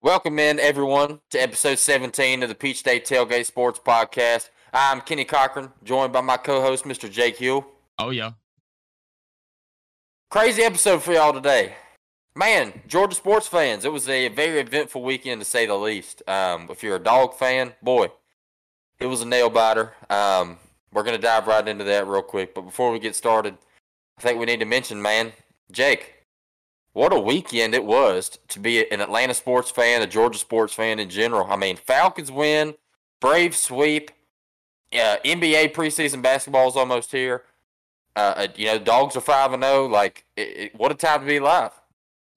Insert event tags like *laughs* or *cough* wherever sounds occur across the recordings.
Welcome in, everyone, to episode 17 of the Peach State Tailgate Sports Podcast. I'm Kenny Cochran, joined by my co host, Mr. Jake Hill. Oh, yeah. Crazy episode for y'all today. Man, Georgia sports fans, it was a very eventful weekend to say the least. Um, if you're a dog fan, boy, it was a nail biter. Um, we're going to dive right into that real quick. But before we get started, I think we need to mention, man, Jake, what a weekend it was to be an Atlanta sports fan, a Georgia sports fan in general. I mean, Falcons win, Brave sweep, uh, NBA preseason basketball is almost here. Uh, uh, you know, dogs are five and zero. Like, it, it, what a time to be alive!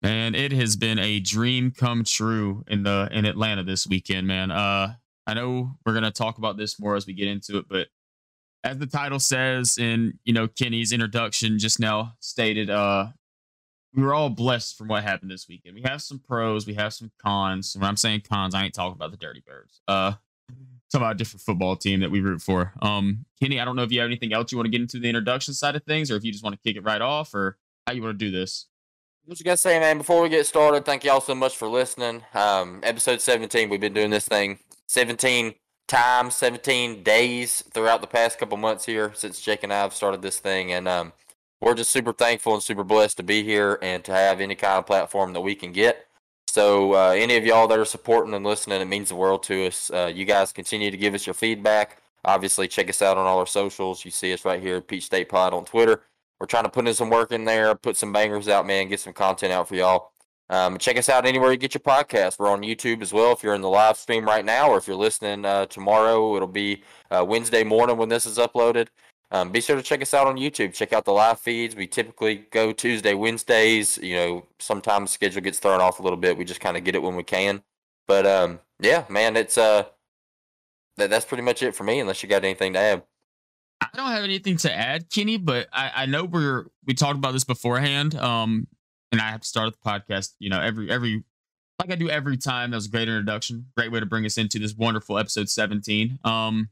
And it has been a dream come true in the in Atlanta this weekend, man. Uh, I know we're gonna talk about this more as we get into it, but as the title says, in you know Kenny's introduction just now stated, uh, we were all blessed from what happened this weekend. We have some pros, we have some cons. And when I'm saying cons, I ain't talking about the Dirty Birds. Uh, talking about a different football team that we root for. Um, Kenny, I don't know if you have anything else you want to get into the introduction side of things, or if you just want to kick it right off, or how you want to do this. What you got to say, man? Before we get started, thank y'all so much for listening. Um, episode 17, we've been doing this thing 17 times, 17 days throughout the past couple months here since Jake and I have started this thing, and um, we're just super thankful and super blessed to be here and to have any kind of platform that we can get. So, uh, any of y'all that are supporting and listening, it means the world to us. Uh, you guys continue to give us your feedback. Obviously, check us out on all our socials. You see us right here Peach State Pod on Twitter. We're trying to put in some work in there, put some bangers out, man, get some content out for y'all. Um, check us out anywhere you get your podcast. We're on YouTube as well. If you're in the live stream right now, or if you're listening uh, tomorrow, it'll be uh, Wednesday morning when this is uploaded. Um, be sure to check us out on YouTube. Check out the live feeds. We typically go Tuesday, Wednesdays. You know, sometimes schedule gets thrown off a little bit. We just kind of get it when we can. But um, yeah, man, it's uh, that, that's pretty much it for me. Unless you got anything to add. I don't have anything to add, Kenny, but I, I know we're we talked about this beforehand. Um, and I have to start the podcast. You know, every every like I do every time. That was a great introduction. Great way to bring us into this wonderful episode 17. Um,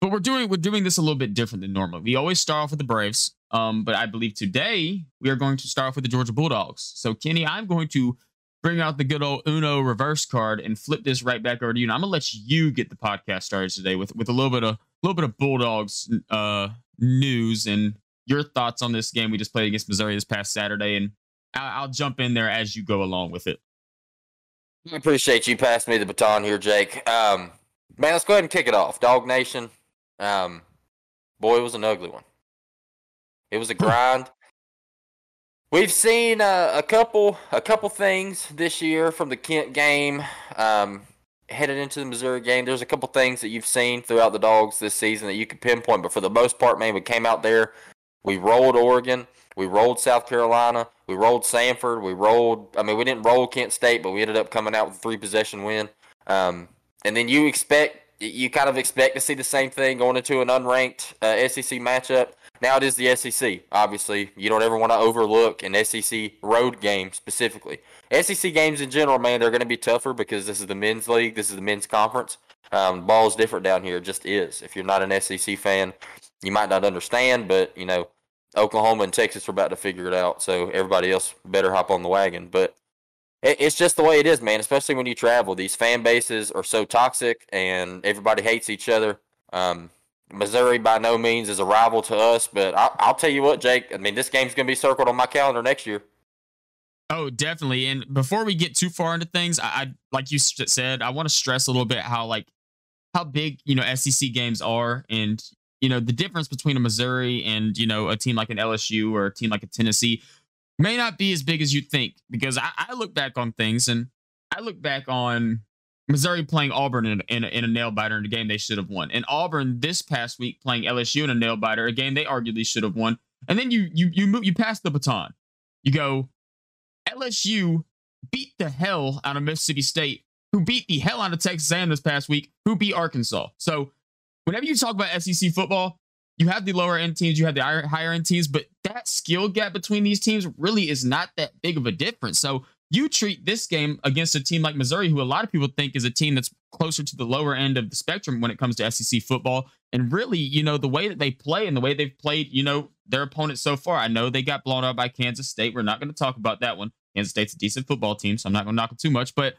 but we're doing we're doing this a little bit different than normal. We always start off with the Braves, um, but I believe today we are going to start off with the Georgia Bulldogs. So Kenny, I'm going to bring out the good old Uno reverse card and flip this right back over to you. And I'm gonna let you get the podcast started today with with a little bit of a little bit of Bulldogs uh, news and your thoughts on this game we just played against Missouri this past Saturday. And I'll, I'll jump in there as you go along with it. I appreciate you passing me the baton here, Jake. Um, man, let's go ahead and kick it off. Dog Nation. Um, boy, it was an ugly one. It was a grind. We've seen uh, a couple a couple things this year from the Kent game. Um, headed into the Missouri game, there's a couple things that you've seen throughout the dogs this season that you could pinpoint. But for the most part, man, we came out there, we rolled Oregon, we rolled South Carolina, we rolled Samford, we rolled. I mean, we didn't roll Kent State, but we ended up coming out with a three possession win. Um, and then you expect you kind of expect to see the same thing going into an unranked uh, SEC matchup. Now it is the SEC. Obviously, you don't ever want to overlook an SEC road game specifically. SEC games in general, man, they're going to be tougher because this is the men's league. This is the men's conference. Um, ball is different down here. It just is. If you're not an SEC fan, you might not understand, but you know, Oklahoma and Texas are about to figure it out. So everybody else better hop on the wagon. But it's just the way it is, man. Especially when you travel, these fan bases are so toxic, and everybody hates each other. Um, Missouri by no means is a rival to us, but I'll, I'll tell you what, Jake. I mean, this game's going to be circled on my calendar next year. Oh, definitely. And before we get too far into things, I, I like you said, I want to stress a little bit how like how big you know SEC games are, and you know the difference between a Missouri and you know a team like an LSU or a team like a Tennessee may not be as big as you think because I, I, look back on things and I look back on Missouri playing Auburn in, in, a, in a nail biter in a game they should have won, and Auburn this past week playing LSU in a nail biter, a game they arguably should have won. And then you you you move you pass the baton. You go LSU beat the hell out of Mississippi State, who beat the hell out of Texas A&M this past week, who beat Arkansas. So whenever you talk about SEC football, you have the lower end teams, you have the higher end teams, but that skill gap between these teams really is not that big of a difference. So you treat this game against a team like Missouri, who a lot of people think is a team that's closer to the lower end of the spectrum when it comes to SEC football. And really, you know, the way that they play and the way they've played, you know, their opponents so far. I know they got blown out by Kansas State. We're not going to talk about that one. Kansas State's a decent football team, so I'm not going to knock it too much. But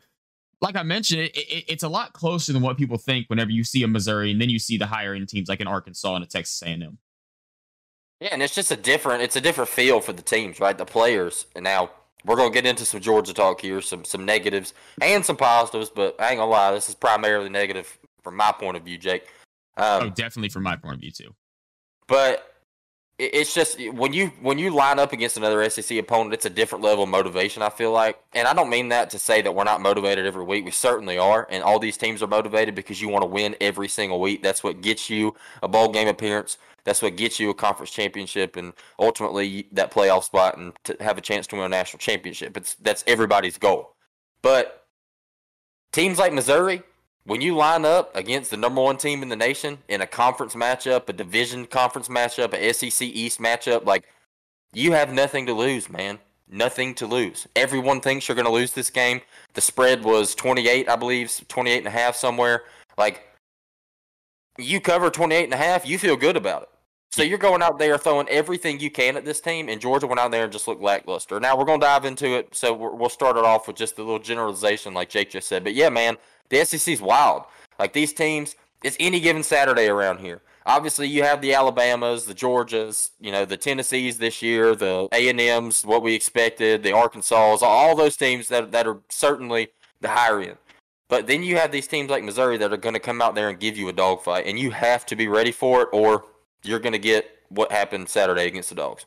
like I mentioned, it, it, it's a lot closer than what people think whenever you see a Missouri and then you see the higher end teams like in Arkansas and a Texas A&M. Yeah, and it's just a different it's a different feel for the teams, right? The players. And now we're gonna get into some Georgia talk here, some some negatives and some positives, but I ain't gonna lie, this is primarily negative from my point of view, Jake. Um, oh, definitely from my point of view too. But it's just when you when you line up against another SEC opponent, it's a different level of motivation. I feel like, and I don't mean that to say that we're not motivated every week. We certainly are, and all these teams are motivated because you want to win every single week. That's what gets you a bowl game appearance. That's what gets you a conference championship, and ultimately that playoff spot, and to have a chance to win a national championship. It's that's everybody's goal. But teams like Missouri, when you line up against the number one team in the nation in a conference matchup, a division conference matchup, a SEC East matchup, like you have nothing to lose, man. Nothing to lose. Everyone thinks you're going to lose this game. The spread was 28, I believe, 28 and a half somewhere. Like you cover 28 and a half, you feel good about it. So you're going out there throwing everything you can at this team, and Georgia went out there and just looked lackluster. Now we're going to dive into it, so we'll start it off with just a little generalization, like Jake just said. But yeah, man, the SEC's wild. Like these teams, it's any given Saturday around here. Obviously, you have the Alabamas, the Georgias, you know, the Tennessees this year, the A and M's, what we expected, the Arkansas, all those teams that that are certainly the higher end. But then you have these teams like Missouri that are going to come out there and give you a dogfight, and you have to be ready for it, or you're going to get what happened Saturday against the Dogs.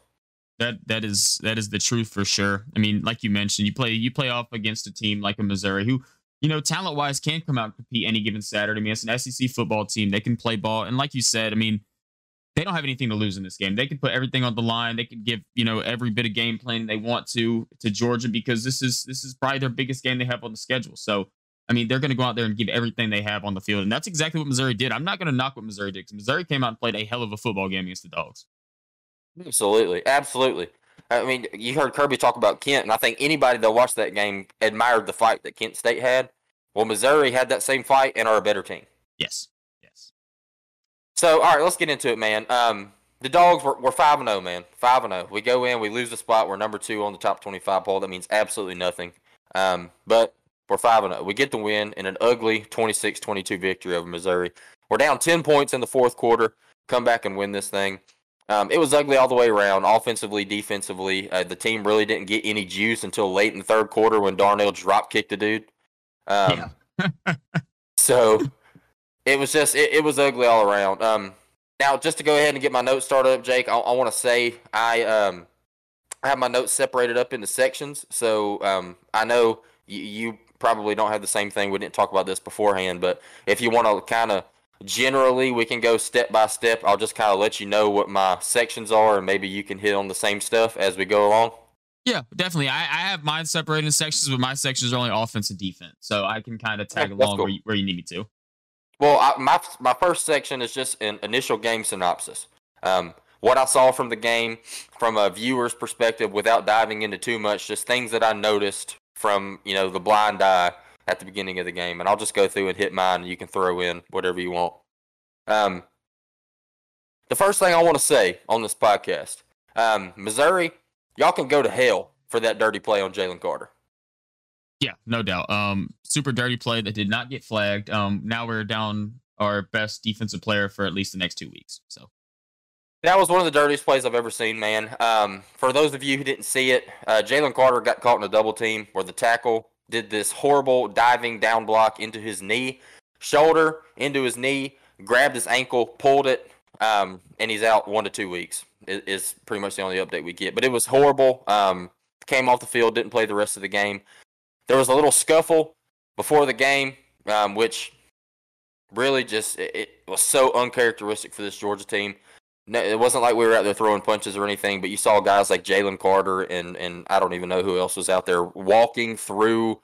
That that is that is the truth for sure. I mean, like you mentioned, you play you play off against a team like a Missouri who you know, talent wise, can come out and compete any given Saturday. I mean, it's an SEC football team. They can play ball. And like you said, I mean, they don't have anything to lose in this game. They can put everything on the line. They can give, you know, every bit of game planning they want to to Georgia because this is this is probably their biggest game they have on the schedule. So I mean, they're going to go out there and give everything they have on the field. And that's exactly what Missouri did. I'm not going to knock what Missouri did because Missouri came out and played a hell of a football game against the Dogs. Absolutely. Absolutely. I mean, you heard Kirby talk about Kent, and I think anybody that watched that game admired the fight that Kent State had. Well, Missouri had that same fight and are a better team. Yes. Yes. So, all right, let's get into it, man. Um, the dogs were, we're 5 0, man. 5 0. We go in, we lose the spot. We're number two on the top 25 poll. That means absolutely nothing. Um, but we're 5 0. We get the win in an ugly 26 22 victory over Missouri. We're down 10 points in the fourth quarter. Come back and win this thing. Um, it was ugly all the way around, offensively, defensively. Uh, the team really didn't get any juice until late in the third quarter when Darnell drop kicked a dude. Um, yeah. *laughs* so it was just it, it, was ugly all around. Um, now just to go ahead and get my notes started up, Jake, I, I want to say I um I have my notes separated up into sections, so um I know you, you probably don't have the same thing. We didn't talk about this beforehand, but if you want to kind of generally we can go step by step. I'll just kind of let you know what my sections are, and maybe you can hit on the same stuff as we go along. Yeah, definitely. I, I have mine separated in sections, but my sections are only offense and defense, so I can kind of tag yeah, along cool. where, you, where you need me to. Well, I, my my first section is just an initial game synopsis. Um, what I saw from the game, from a viewer's perspective, without diving into too much, just things that I noticed from you know the blind eye at the beginning of the game, and I'll just go through and hit mine, and you can throw in whatever you want. Um, the first thing I want to say on this podcast, um, Missouri y'all can go to hell for that dirty play on Jalen Carter. Yeah, no doubt. Um, super dirty play that did not get flagged. Um, now we're down our best defensive player for at least the next two weeks. So that was one of the dirtiest plays I've ever seen, man. Um, for those of you who didn't see it, uh, Jalen Carter got caught in a double team where the tackle did this horrible diving down block into his knee, shoulder into his knee, grabbed his ankle, pulled it, um, and he's out one to two weeks is pretty much the only update we get. But it was horrible. Um, came off the field, didn't play the rest of the game. There was a little scuffle before the game, um, which really just it, it, was so uncharacteristic for this Georgia team. No, it wasn't like we were out there throwing punches or anything, but you saw guys like Jalen Carter and and I don't even know who else was out there walking through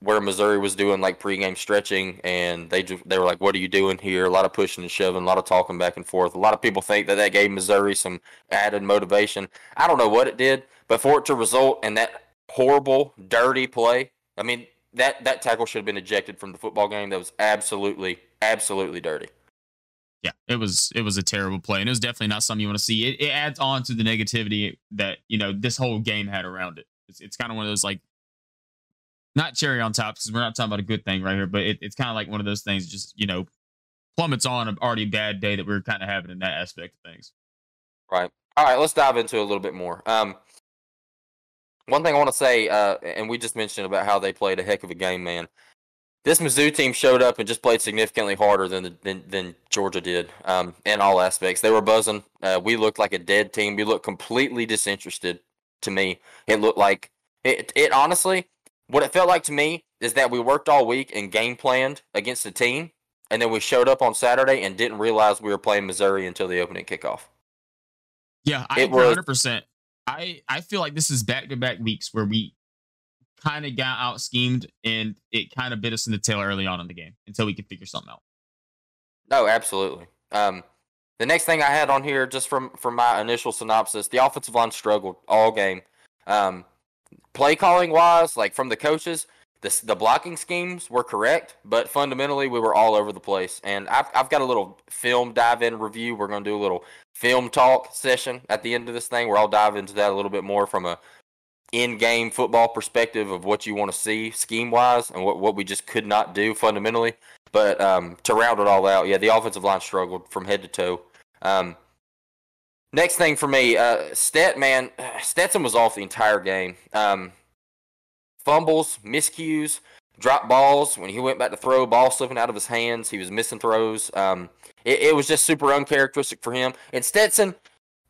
where Missouri was doing like pregame stretching, and they just, they were like, "What are you doing here?" A lot of pushing and shoving, a lot of talking back and forth. A lot of people think that that gave Missouri some added motivation. I don't know what it did, but for it to result in that horrible, dirty play, I mean that that tackle should have been ejected from the football game. That was absolutely, absolutely dirty. Yeah, it was it was a terrible play, and it was definitely not something you want to see. It, it adds on to the negativity that you know this whole game had around it. It's, it's kind of one of those like not cherry on top because we're not talking about a good thing right here, but it, it's kind of like one of those things. Just you know, plummets on an already bad day that we are kind of having in that aspect of things. Right. All right. Let's dive into a little bit more. Um, one thing I want to say, uh, and we just mentioned about how they played a heck of a game, man. This Mizzou team showed up and just played significantly harder than the, than, than Georgia did um, in all aspects. They were buzzing. Uh, we looked like a dead team. We looked completely disinterested. To me, it looked like it. It honestly, what it felt like to me is that we worked all week and game planned against the team, and then we showed up on Saturday and didn't realize we were playing Missouri until the opening kickoff. Yeah, I it agree 100%. I I feel like this is back to back weeks where we kind of got out schemed and it kind of bit us in the tail early on in the game until we could figure something out. No, absolutely. Um, the next thing I had on here, just from from my initial synopsis, the offensive line struggled all game. Um, play calling wise, like from the coaches, the the blocking schemes were correct, but fundamentally we were all over the place. And I've I've got a little film dive in review. We're gonna do a little film talk session at the end of this thing where I'll dive into that a little bit more from a in-game football perspective of what you want to see scheme-wise and what, what we just could not do fundamentally. But um, to round it all out, yeah, the offensive line struggled from head to toe. Um, next thing for me, uh, Stet, man, *sighs* Stetson was off the entire game. Um, fumbles, miscues, drop balls. When he went back to throw, ball slipping out of his hands. He was missing throws. Um, it, it, was just super uncharacteristic for him. And Stetson,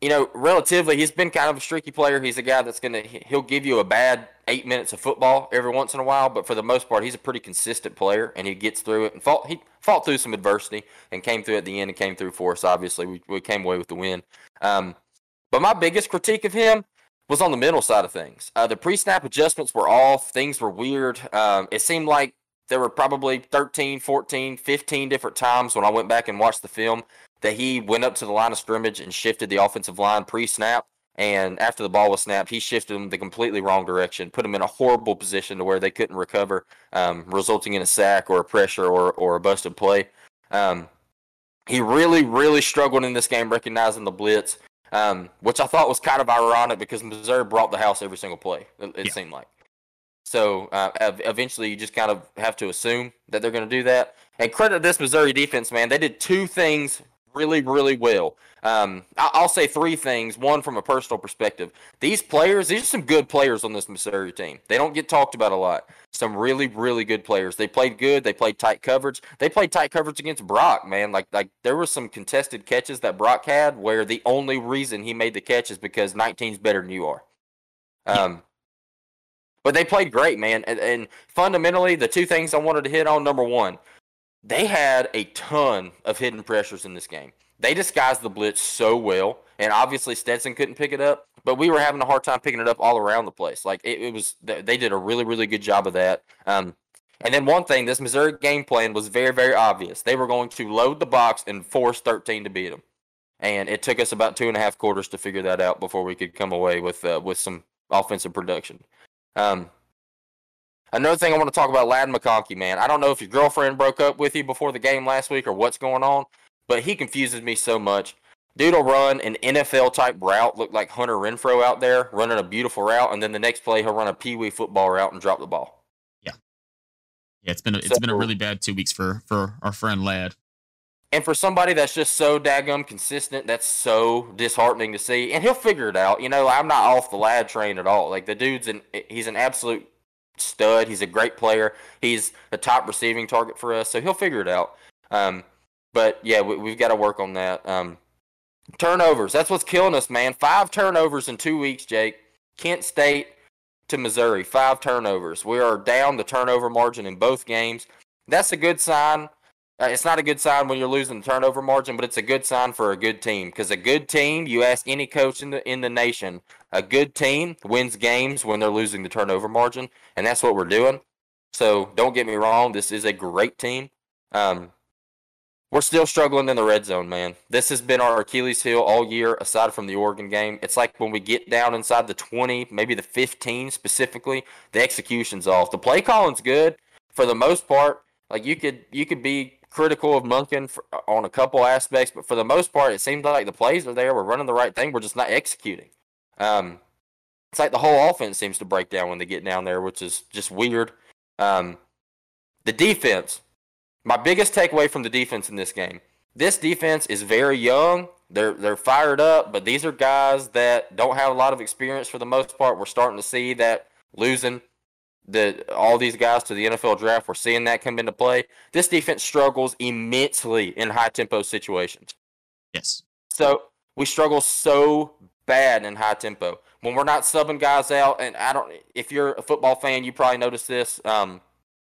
you know, relatively, he's been kind of a streaky player. He's a guy that's gonna he'll give you a bad eight minutes of football every once in a while, but for the most part, he's a pretty consistent player, and he gets through it and fought. He fought through some adversity and came through at the end and came through for us. Obviously, we we came away with the win. Um, but my biggest critique of him was on the mental side of things. Uh, the pre-snap adjustments were off. Things were weird. Um, it seemed like there were probably 13, 14, 15 different times when I went back and watched the film that he went up to the line of scrimmage and shifted the offensive line pre-snap. And after the ball was snapped, he shifted them the completely wrong direction, put them in a horrible position to where they couldn't recover, um, resulting in a sack or a pressure or, or a busted play. Um, he really, really struggled in this game recognizing the blitz um, which I thought was kind of ironic because Missouri brought the house every single play. It, it yeah. seemed like. So uh, eventually, you just kind of have to assume that they're going to do that. And credit this Missouri defense, man. They did two things really, really well. Um, I'll say three things. One from a personal perspective. These players, these are some good players on this Missouri team. They don't get talked about a lot. Some really, really good players. They played good. They played tight coverage. They played tight coverage against Brock, man. Like, like there were some contested catches that Brock had where the only reason he made the catch is because 19's better than you are. Um, but they played great, man. And, and fundamentally, the two things I wanted to hit on number one, they had a ton of hidden pressures in this game. They disguised the blitz so well, and obviously Stetson couldn't pick it up, but we were having a hard time picking it up all around the place. Like it, it was, they did a really, really good job of that. Um, and then one thing, this Missouri game plan was very, very obvious. They were going to load the box and force 13 to beat them, and it took us about two and a half quarters to figure that out before we could come away with uh, with some offensive production. Um, Another thing I want to talk about, Ladd McConkey, man. I don't know if your girlfriend broke up with you before the game last week or what's going on, but he confuses me so much. Dude will run an NFL type route, look like Hunter Renfrow out there running a beautiful route, and then the next play he'll run a pee wee football route and drop the ball. Yeah, yeah, it's been a, it's so, been a really bad two weeks for for our friend Ladd. And for somebody that's just so daggum consistent, that's so disheartening to see. And he'll figure it out. You know, I'm not off the lad train at all. Like the dude's an he's an absolute stud. He's a great player. He's a top receiving target for us, so he'll figure it out. Um, but yeah, we, have got to work on that. Um, turnovers. That's what's killing us, man. Five turnovers in two weeks, Jake. Kent State to Missouri, five turnovers. We are down the turnover margin in both games. That's a good sign. Uh, it's not a good sign when you're losing the turnover margin, but it's a good sign for a good team. Because a good team, you ask any coach in the in the nation, a good team wins games when they're losing the turnover margin, and that's what we're doing. So don't get me wrong, this is a great team. Um, we're still struggling in the red zone, man. This has been our Achilles heel all year, aside from the Oregon game. It's like when we get down inside the 20, maybe the 15 specifically, the execution's off. The play calling's good for the most part. Like you could you could be critical of Monken for, on a couple aspects, but for the most part, it seems like the plays are there. We're running the right thing. We're just not executing. Um, it's like the whole offense seems to break down when they get down there, which is just weird. Um, the defense. My biggest takeaway from the defense in this game. This defense is very young. They're they're fired up, but these are guys that don't have a lot of experience for the most part. We're starting to see that losing the all these guys to the NFL draft. We're seeing that come into play. This defense struggles immensely in high tempo situations. Yes. So we struggle so bad in high tempo when we're not subbing guys out. And I don't. If you're a football fan, you probably noticed this. Um,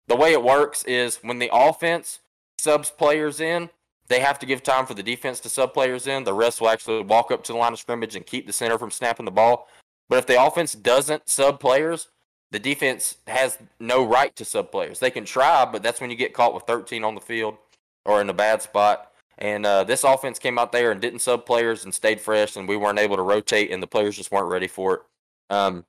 the way it works is when the offense subs players in, they have to give time for the defense to sub players in. The rest will actually walk up to the line of scrimmage and keep the center from snapping the ball. But if the offense doesn't sub players, the defense has no right to sub players. They can try, but that's when you get caught with 13 on the field or in a bad spot. And uh, this offense came out there and didn't sub players and stayed fresh, and we weren't able to rotate, and the players just weren't ready for it. Um,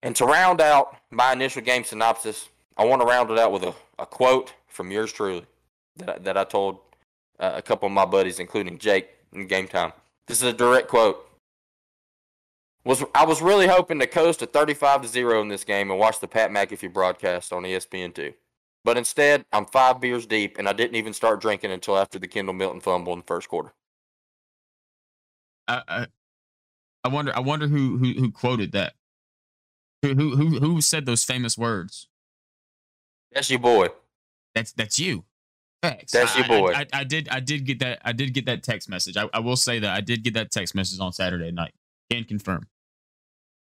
and to round out my initial game synopsis, I want to round it out with a, a quote from yours truly that I, that I told uh, a couple of my buddies, including Jake, in game time. This is a direct quote. Was I was really hoping to coast to 35 to zero in this game and watch the Pat McAfee broadcast on ESPN two, but instead I'm five beers deep and I didn't even start drinking until after the Kendall Milton fumble in the first quarter. I, I, I wonder. I wonder who who who quoted that. Who who who who said those famous words? That's your boy. That's that's you. Facts. That's your boy. I, I, I did I did get that I did get that text message. I, I will say that I did get that text message on Saturday night. Can confirm.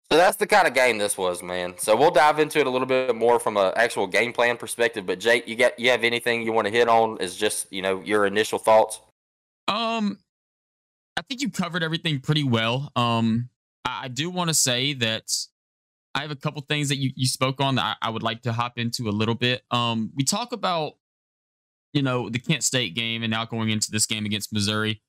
So that's the kind of game this was, man. So we'll dive into it a little bit more from an actual game plan perspective. But Jake, you got you have anything you want to hit on? Is just you know your initial thoughts. Um, I think you covered everything pretty well. Um, I, I do want to say that I have a couple things that you, you spoke on that I, I would like to hop into a little bit. Um, we talk about, you know, the Kent State game and now going into this game against Missouri.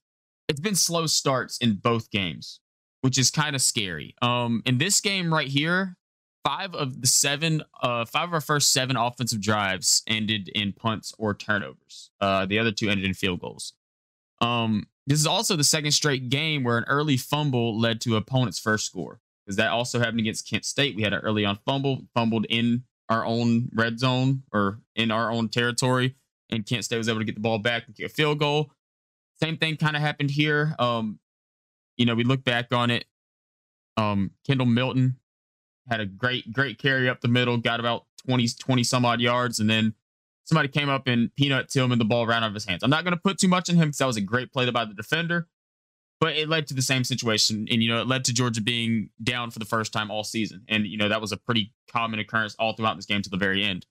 It's been slow starts in both games, which is kind of scary. Um, in this game right here, five of the seven, uh, five of our first seven offensive drives ended in punts or turnovers. Uh, the other two ended in field goals. Um, this is also the second straight game where an early fumble led to opponent's first score. Because that also happened against Kent State. We had an early on fumble, fumbled in our own red zone or in our own territory, and Kent State was able to get the ball back and kick a field goal. Same thing kind of happened here. Um, you know, we look back on it. Um, Kendall Milton had a great, great carry up the middle, got about 20, 20 some odd yards, and then somebody came up and peanut Tillman the ball right out of his hands. I'm not going to put too much on him because that was a great play by the defender, but it led to the same situation. And, you know, it led to Georgia being down for the first time all season. And, you know, that was a pretty common occurrence all throughout this game to the very end.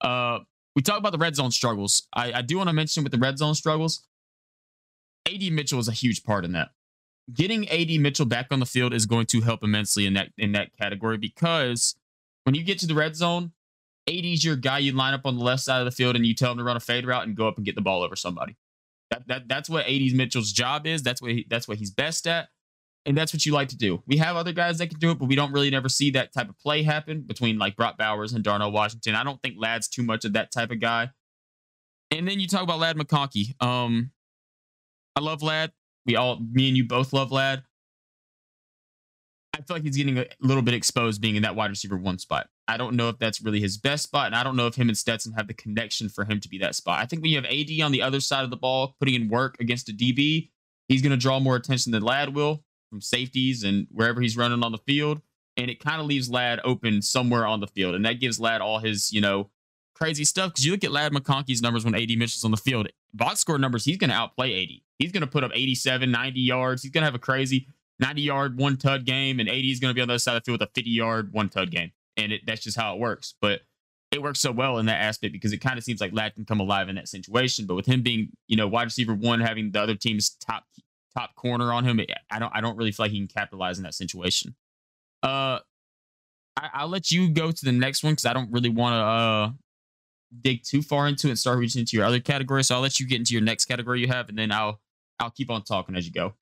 Uh, we talk about the red zone struggles. I, I do want to mention with the red zone struggles, AD Mitchell is a huge part in that. Getting AD Mitchell back on the field is going to help immensely in that in that category because when you get to the red zone, AD's your guy you line up on the left side of the field and you tell him to run a fade route and go up and get the ball over somebody. That, that that's what AD Mitchell's job is. That's what he, that's what he's best at, and that's what you like to do. We have other guys that can do it, but we don't really never see that type of play happen between like Brock Bowers and Darnell Washington. I don't think Ladd's too much of that type of guy. And then you talk about Ladd McConkey. Um, I love Ladd. We all, me and you both love Ladd. I feel like he's getting a little bit exposed being in that wide receiver one spot. I don't know if that's really his best spot, and I don't know if him and Stetson have the connection for him to be that spot. I think when you have AD on the other side of the ball, putting in work against a DB, he's going to draw more attention than Ladd will from safeties and wherever he's running on the field. And it kind of leaves Ladd open somewhere on the field. And that gives Ladd all his, you know, crazy stuff. Because you look at Ladd McConkey's numbers when AD Mitchell's on the field, box score numbers, he's going to outplay AD. He's going to put up 87, 90 yards. He's going to have a crazy 90 yard, one tud game. And AD is going to be on the other side of the field with a 50 yard, one tud game. And it, that's just how it works. But it works so well in that aspect because it kind of seems like Ladd can come alive in that situation. But with him being, you know, wide receiver one, having the other team's top top corner on him, I don't I don't really feel like he can capitalize in that situation. Uh, I, I'll let you go to the next one because I don't really want to uh dig too far into it and start reaching into your other category. So I'll let you get into your next category you have, and then I'll I'll keep on talking as you go.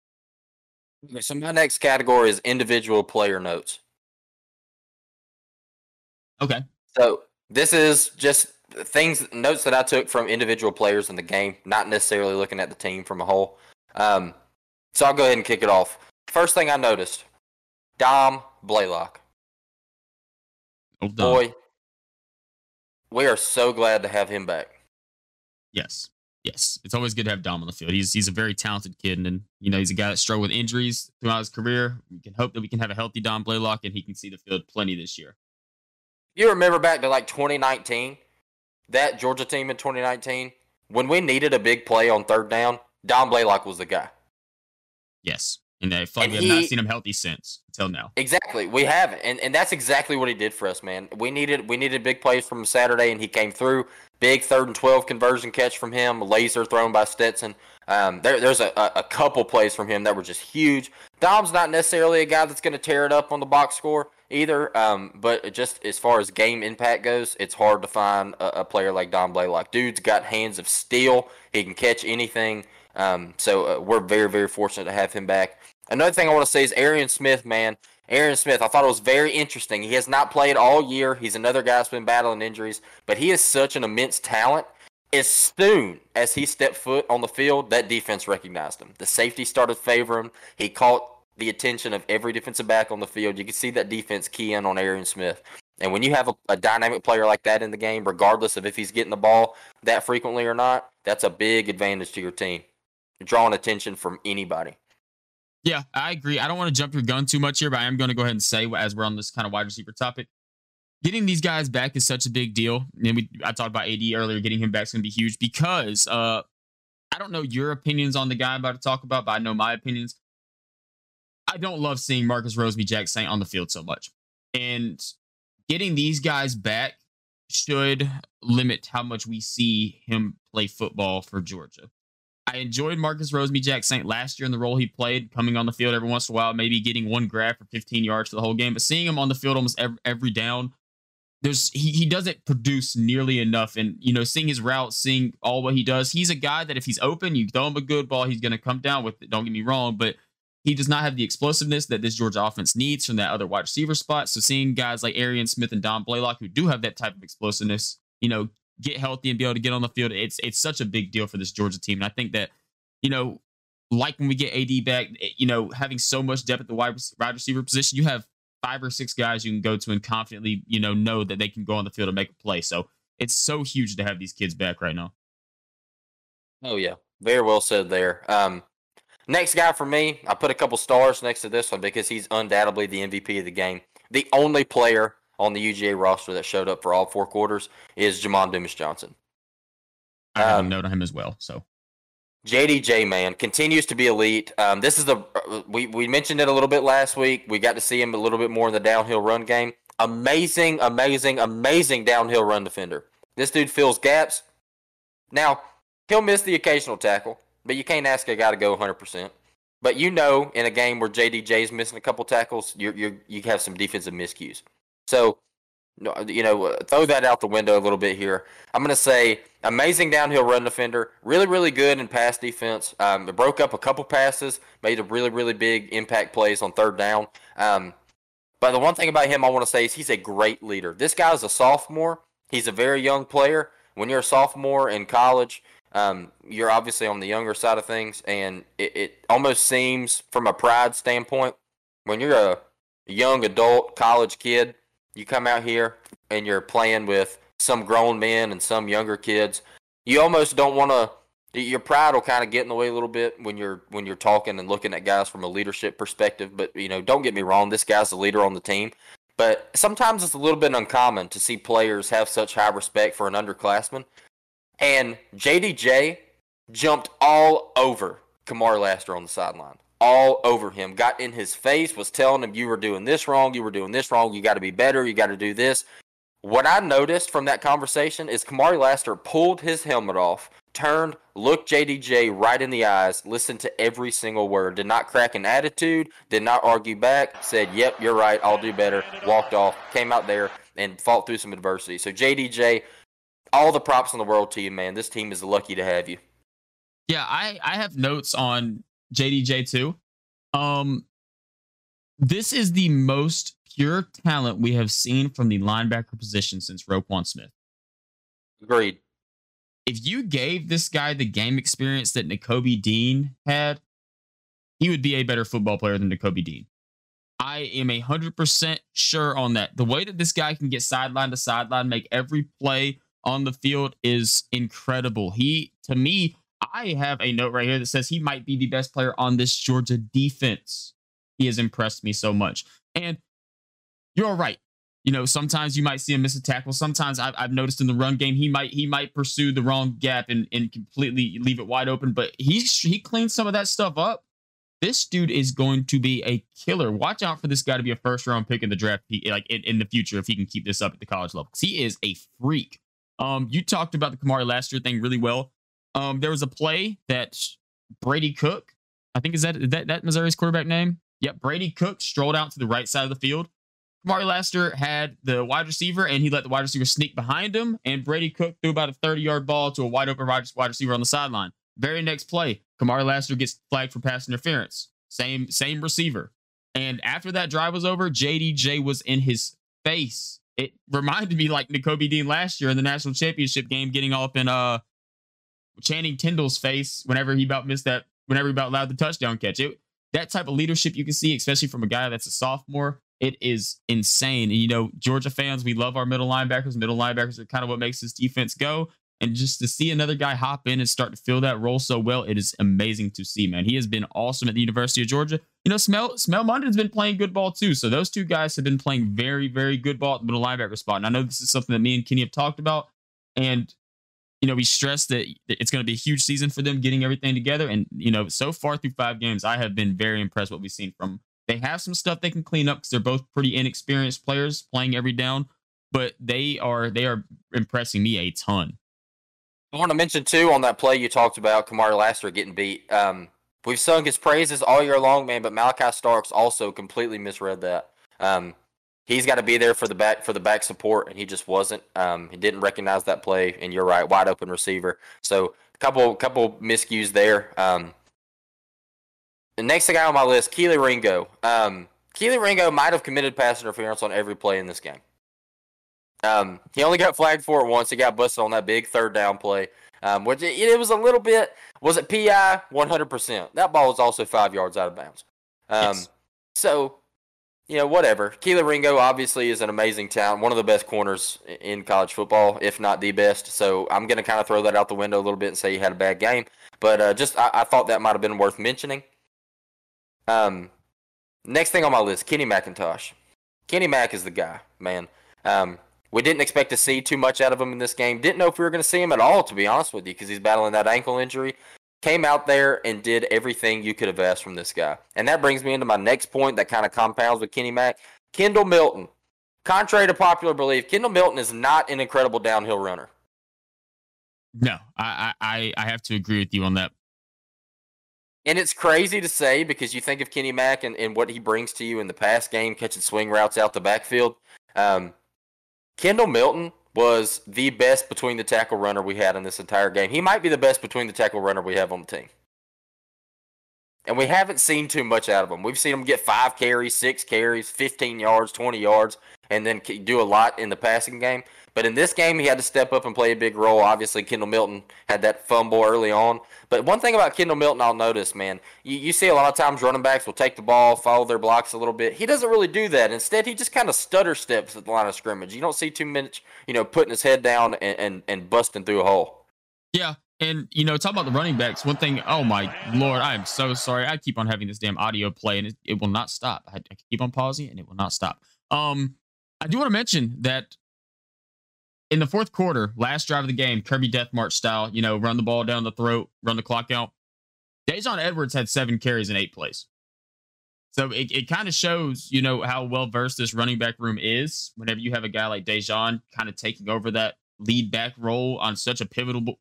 Okay, so my next category is individual player notes. Okay. So this is just things notes that I took from individual players in the game, not necessarily looking at the team from a whole. Um, so I'll go ahead and kick it off. First thing I noticed, Dom Blaylock. Well. Boy, we are so glad to have him back. Yes. Yes. It's always good to have Dom on the field. He's he's a very talented kid. And, you know, he's a guy that struggled with injuries throughout his career. We can hope that we can have a healthy Dom Blaylock and he can see the field plenty this year. You remember back to like 2019, that Georgia team in 2019, when we needed a big play on third down, Dom Blaylock was the guy. Yes. And I feel like we have not seen him healthy since until now. Exactly. We haven't. And and that's exactly what he did for us, man. We needed we needed big plays from Saturday and he came through. Big third and twelve conversion catch from him, laser thrown by Stetson. Um, there, there's a, a couple plays from him that were just huge. Dom's not necessarily a guy that's going to tear it up on the box score either. Um, but just as far as game impact goes, it's hard to find a, a player like Dom Blaylock. Dude's got hands of steel. He can catch anything. Um, so uh, we're very, very fortunate to have him back. Another thing I want to say is Arian Smith, man. Arian Smith, I thought it was very interesting. He has not played all year. He's another guy that's been battling injuries, but he is such an immense talent. As soon as he stepped foot on the field, that defense recognized him. The safety started favoring him. He caught the attention of every defensive back on the field. You can see that defense key in on Arian Smith. And when you have a, a, dynamic player like that in the game, regardless of if he's getting the ball that frequently or not, that's a big advantage to your team. Drawing attention from anybody. Yeah, I agree. I don't want to jump your gun too much here, but I am going to go ahead and say, as we're on this kind of wide receiver topic, getting these guys back is such a big deal. And we, I talked about AD earlier. Getting him back is going to be huge because uh, I don't know your opinions on the guy I'm about to talk about, but I know my opinions. I don't love seeing Marcus Rosemy-Jacksaint on the field so much. And getting these guys back should limit how much we see him play football for Georgia. I enjoyed Marcus Rosemy-Jacksaint last year in the role he played, coming on the field every once in a while, maybe getting one grab for 15 yards for the whole game. But seeing him on the field almost every, every down, there's he, he doesn't produce nearly enough. And you know, seeing his route, seeing all what he does, he's a guy that if he's open, you throw him a good ball, he's gonna come down with it. Don't get me wrong, but he does not have the explosiveness that this Georgia offense needs from that other wide receiver spot. So seeing guys like Arian Smith and Dom Blaylock who do have that type of explosiveness, you know, get healthy and be able to get on the field, it's it's such a big deal for this Georgia team. And I think that, you know, like when we get AD back, you know, having so much depth at the wide, wide receiver position, you have five or six guys you can go to and confidently, you know, know that they can go on the field and make a play. So it's so huge to have these kids back right now. Oh yeah, very well said there. Um, Next guy for me, I put a couple stars next to this one because he's undoubtedly the MVP of the game. The only player on the UGA roster that showed up for all four quarters is Jamon Dumas Johnson. I have um, a note on him as well. So JDJ man continues to be elite. Um, this is the we we mentioned it a little bit last week. We got to see him a little bit more in the downhill run game. Amazing, amazing, amazing downhill run defender. This dude fills gaps. Now he'll miss the occasional tackle but you can't ask a guy to go 100%. But you know, in a game where JDJ is missing a couple tackles, you you you have some defensive miscues. So, you know, uh, throw that out the window a little bit here. I'm going to say amazing downhill run defender, really really good in pass defense. Um, broke up a couple passes, made a really really big impact plays on third down. Um, but the one thing about him I want to say is he's a great leader. This guy is a sophomore. He's a very young player. When you're a sophomore in college, um, you're obviously on the younger side of things, and it, it almost seems from a pride standpoint when you're a young adult college kid, you come out here and you're playing with some grown men and some younger kids. You almost don't want to. Your pride will kind of get in the way a little bit when you're when you're talking and looking at guys from a leadership perspective. But you know, don't get me wrong, this guy's the leader on the team. But sometimes it's a little bit uncommon to see players have such high respect for an underclassman. And JDJ jumped all over Kamari Lassiter on the sideline. All over him. Got in his face, was telling him, You were doing this wrong. You were doing this wrong. You got to be better. You got to do this. What I noticed from that conversation is Kamari Lassiter pulled his helmet off, turned, looked JDJ right in the eyes, listened to every single word, did not crack an attitude, did not argue back, said, Yep, you're right, I'll do better, walked off, came out there and fought through some adversity. So JDJ, all the props in the world to you, man. This team is lucky to have you. Yeah, I I have notes on JDJ too. Um, this is the most pure talent we have seen from the linebacker position since Roquan Smith. Agreed. If you gave this guy the game experience that Nakobe Dean had, he would be a better football player than Nakobe Dean. I am a hundred percent sure on that. The way that this guy can get sideline to sideline, make every play on the field is incredible. He, to me, I have a note right here that says he might be the best player on this Georgia defense. He has impressed me so much. And you're right. You know, sometimes you might see him miss a tackle. Sometimes I've, I've noticed in the run game he might he might pursue the wrong gap and, and completely leave it wide open. But he he cleans some of that stuff up. This dude is going to be a killer. Watch out for this guy to be a first round pick in the draft, like in, in the future, if he can keep this up at the college level. Because he is a freak. Um, you talked about the Kamari Lassiter thing really well. Um, there was a play that Brady Cook, I think is that is that that Missouri's quarterback name? Yep, Brady Cook strolled out to the right side of the field. Kamari Lassiter had the wide receiver, and he let the wide receiver sneak behind him. And Brady Cook threw about a 30 yard ball to a wide open wide receiver on the sideline. Very next play, Kamari Lassiter gets flagged for pass interference. Same same receiver. And after that drive was over, JDJ was in his face. It reminded me like Nakobe Dean last year in the national championship game, getting up in uh Channing Tindall's face whenever he about missed that, whenever he about allowed the touchdown catch. It that type of leadership you can see, especially from a guy that's a sophomore, it is insane. And you know, Georgia fans, we love our middle linebackers. Middle linebackers are kind of what makes this defense go. And just to see another guy hop in and start to fill that role so well, it is amazing to see, man. He has been awesome at the University of Georgia. You know, Smael Smael Mondon's been playing good ball too. So those two guys have been playing very, very good ball at the middle linebacker spot. And I know this is something that me and Kenny have talked about. And you know, we stressed that it's going to be a huge season for them getting everything together. And, you know, so far through five games, I have been very impressed what we've seen from they have some stuff they can clean up because they're both pretty inexperienced players playing every down, but they are they are impressing me a ton. I want to mention too on that play you talked about, Kamari Lassiter getting beat. Um, we've sung his praises all year long, man, but Malaki Starks also completely misread that. Um, he's got to be there for the back for the back support, and he just wasn't. Um, he didn't recognize that play, and you're right, wide open receiver. So a couple couple miscues there. Um, the next guy on my list, Kelee Ringo. Um, Kelee Ringo might have committed pass interference on every play in this game. Um, he only got flagged for it once. He got busted on that big third down play, um, which it, it, was a little bit. Was it PI? One hundred percent. That ball was also five yards out of bounds. Um, yes. So, you know, whatever. Kelee Ringo obviously is an amazing talent, one of the best corners in college football, if not the best. So I'm going to kind of throw that out the window a little bit and say he had a bad game. But uh, just I, I thought that might have been worth mentioning. Um, next thing on my list, Kenny McIntosh. Kenny Mack is the guy, man. Um, we didn't expect to see too much out of him in this game. Didn't know if we were going to see him at all, to be honest with you, because he's battling that ankle injury. Came out there and did everything you could have asked from this guy. And that brings me into my next point that kind of compounds with Kenny Mack. Kendall Milton. Contrary to popular belief, Kendall Milton is not an incredible downhill runner. No, I, I, I have to agree with you on that. And it's crazy to say because you think of Kenny Mack and, and what he brings to you in the pass game, catching swing routes out the backfield. Um, Kendall Milton was the best between the tackle runner we had in this entire game. He might be the best between the tackle runner we have on the team. And we haven't seen too much out of him. We've seen him get five carries, six carries, 15 yards, 20 yards, and then do a lot in the passing game. But in this game, he had to step up and play a big role. Obviously, Kendall Milton had that fumble early on. But one thing about Kendall Milton, I'll notice, man, you, you see a lot of times running backs will take the ball, follow their blocks a little bit. He doesn't really do that. Instead, he just kind of stutter steps at the line of scrimmage. You don't see too much, you know, putting his head down and, and, and busting through a hole. Yeah, and you know, talk about the running backs. One thing, oh my lord, I am so sorry. I keep on having this damn audio play, and it, it will not stop. I, I, keep on pausing, and it will not stop. Um, I do want to mention that in the fourth quarter, last drive of the game, Kirby Death March style, you know, run the ball down the throat, run the clock out. Daijun Edwards had seven carries in eight plays. So it, it kind of shows, you know, how well versed this running back room is whenever you have a guy like Daijun kind of taking over that lead back role on such a pivotal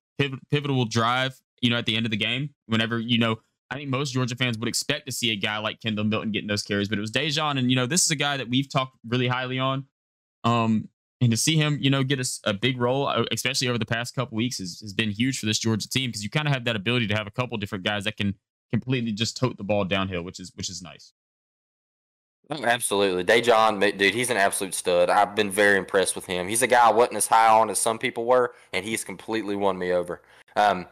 pivotal drive, you know, at the end of the game. Whenever, you know, I think most Georgia fans would expect to see a guy like Kendall Milton getting those carries, but it was Daijun. And, you know, this is a guy that we've talked really highly on. Um, and to see him, you know, get a, a big role, uh, especially over the past couple weeks, has, has been huge for this Georgia team because you kind of have that ability to have a couple different guys that can completely just tote the ball downhill, which is which is nice. Oh, absolutely, Daijun, dude, he's an absolute stud. I've been very impressed with him. He's a guy I wasn't as high on as some people were, and he's completely won me over. Um,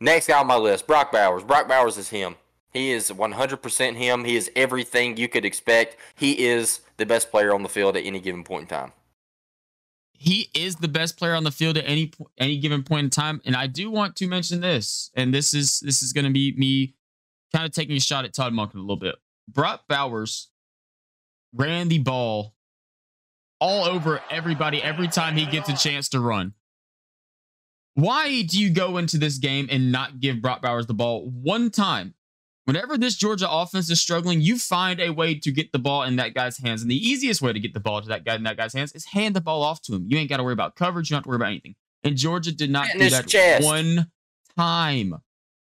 next guy on my list, Brock Bowers. Brock Bowers is him. He is 100% him. He is everything you could expect. He is the best player on the field at any given point in time. He is the best player on the field at any any given point in time. And I do want to mention this, and this is this is going to be me kind of taking a shot at Todd Monken a little bit. Brock Bowers ran the ball all over everybody every time he gets a chance to run. Why do you go into this game and not give Brock Bowers the ball one time? Whenever this Georgia offense is struggling, you find a way to get the ball in that guy's hands. And the easiest way to get the ball to that guy in that guy's hands is hand the ball off to him. You ain't got to worry about coverage. You don't have to worry about anything. And Georgia did not do that chest. one time.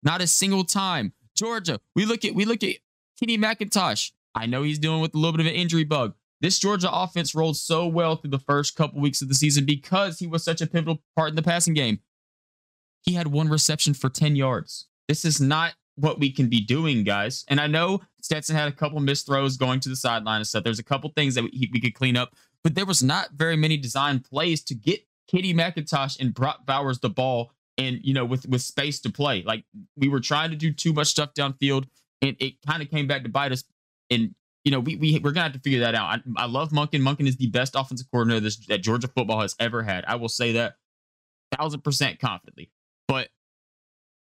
Not a single time. Georgia, we look at we look at Kenny McIntosh. I know he's dealing with a little bit of an injury bug. This Georgia offense rolled so well through the first couple weeks of the season because he was such a pivotal part in the passing game. He had one reception for 10 yards. This is not what we can be doing, guys. And I know Stetson had a couple missed throws going to the sideline and stuff. There's a couple things that we, we could clean up, but there was not very many design plays to get Kenny McIntosh and Brock Bowers the ball and you know with with space to play. Like we were trying to do too much stuff downfield, and it kind of came back to bite us. And you know we we we're gonna have to figure that out. I, I love Monken. Monken is the best offensive coordinator this, that Georgia football has ever had. I will say that thousand percent confidently.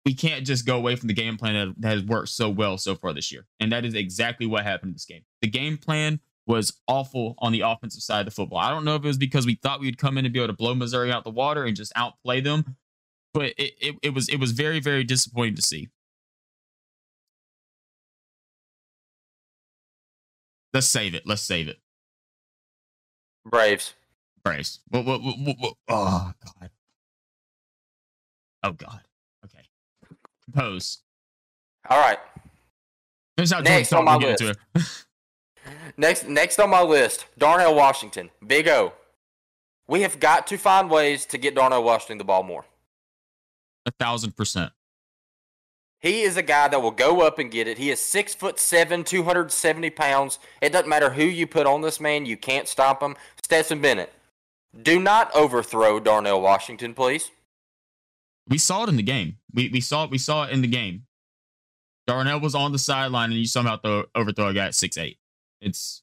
We can't just go away from the game plan that has worked so well so far this year. And that is exactly what happened in this game. The game plan was awful on the offensive side of the football. I don't know if it was because we thought we'd come in and be able to blow Missouri out the water and just outplay them, but it, it, it was it was very very disappointing to see. Let's save it. Let's save it. Braves. Braves. What, what, what, what, oh God. Oh God. Compose. All right. next on my list. *laughs* next, next on my list, Darnell Washington, Big O. We have got to find ways to get Darnell Washington the ball more. A thousand percent. He is a guy that will go up and get it. He is six foot seven, two hundred seventy pounds. It doesn't matter who you put on this man, you can't stop him. Stetson Bennett, do not overthrow Darnell Washington, please. We saw it in the game. We we saw it. We saw it in the game. Darnell was on the sideline, and you somehow throw overthrow a guy at six eight. It's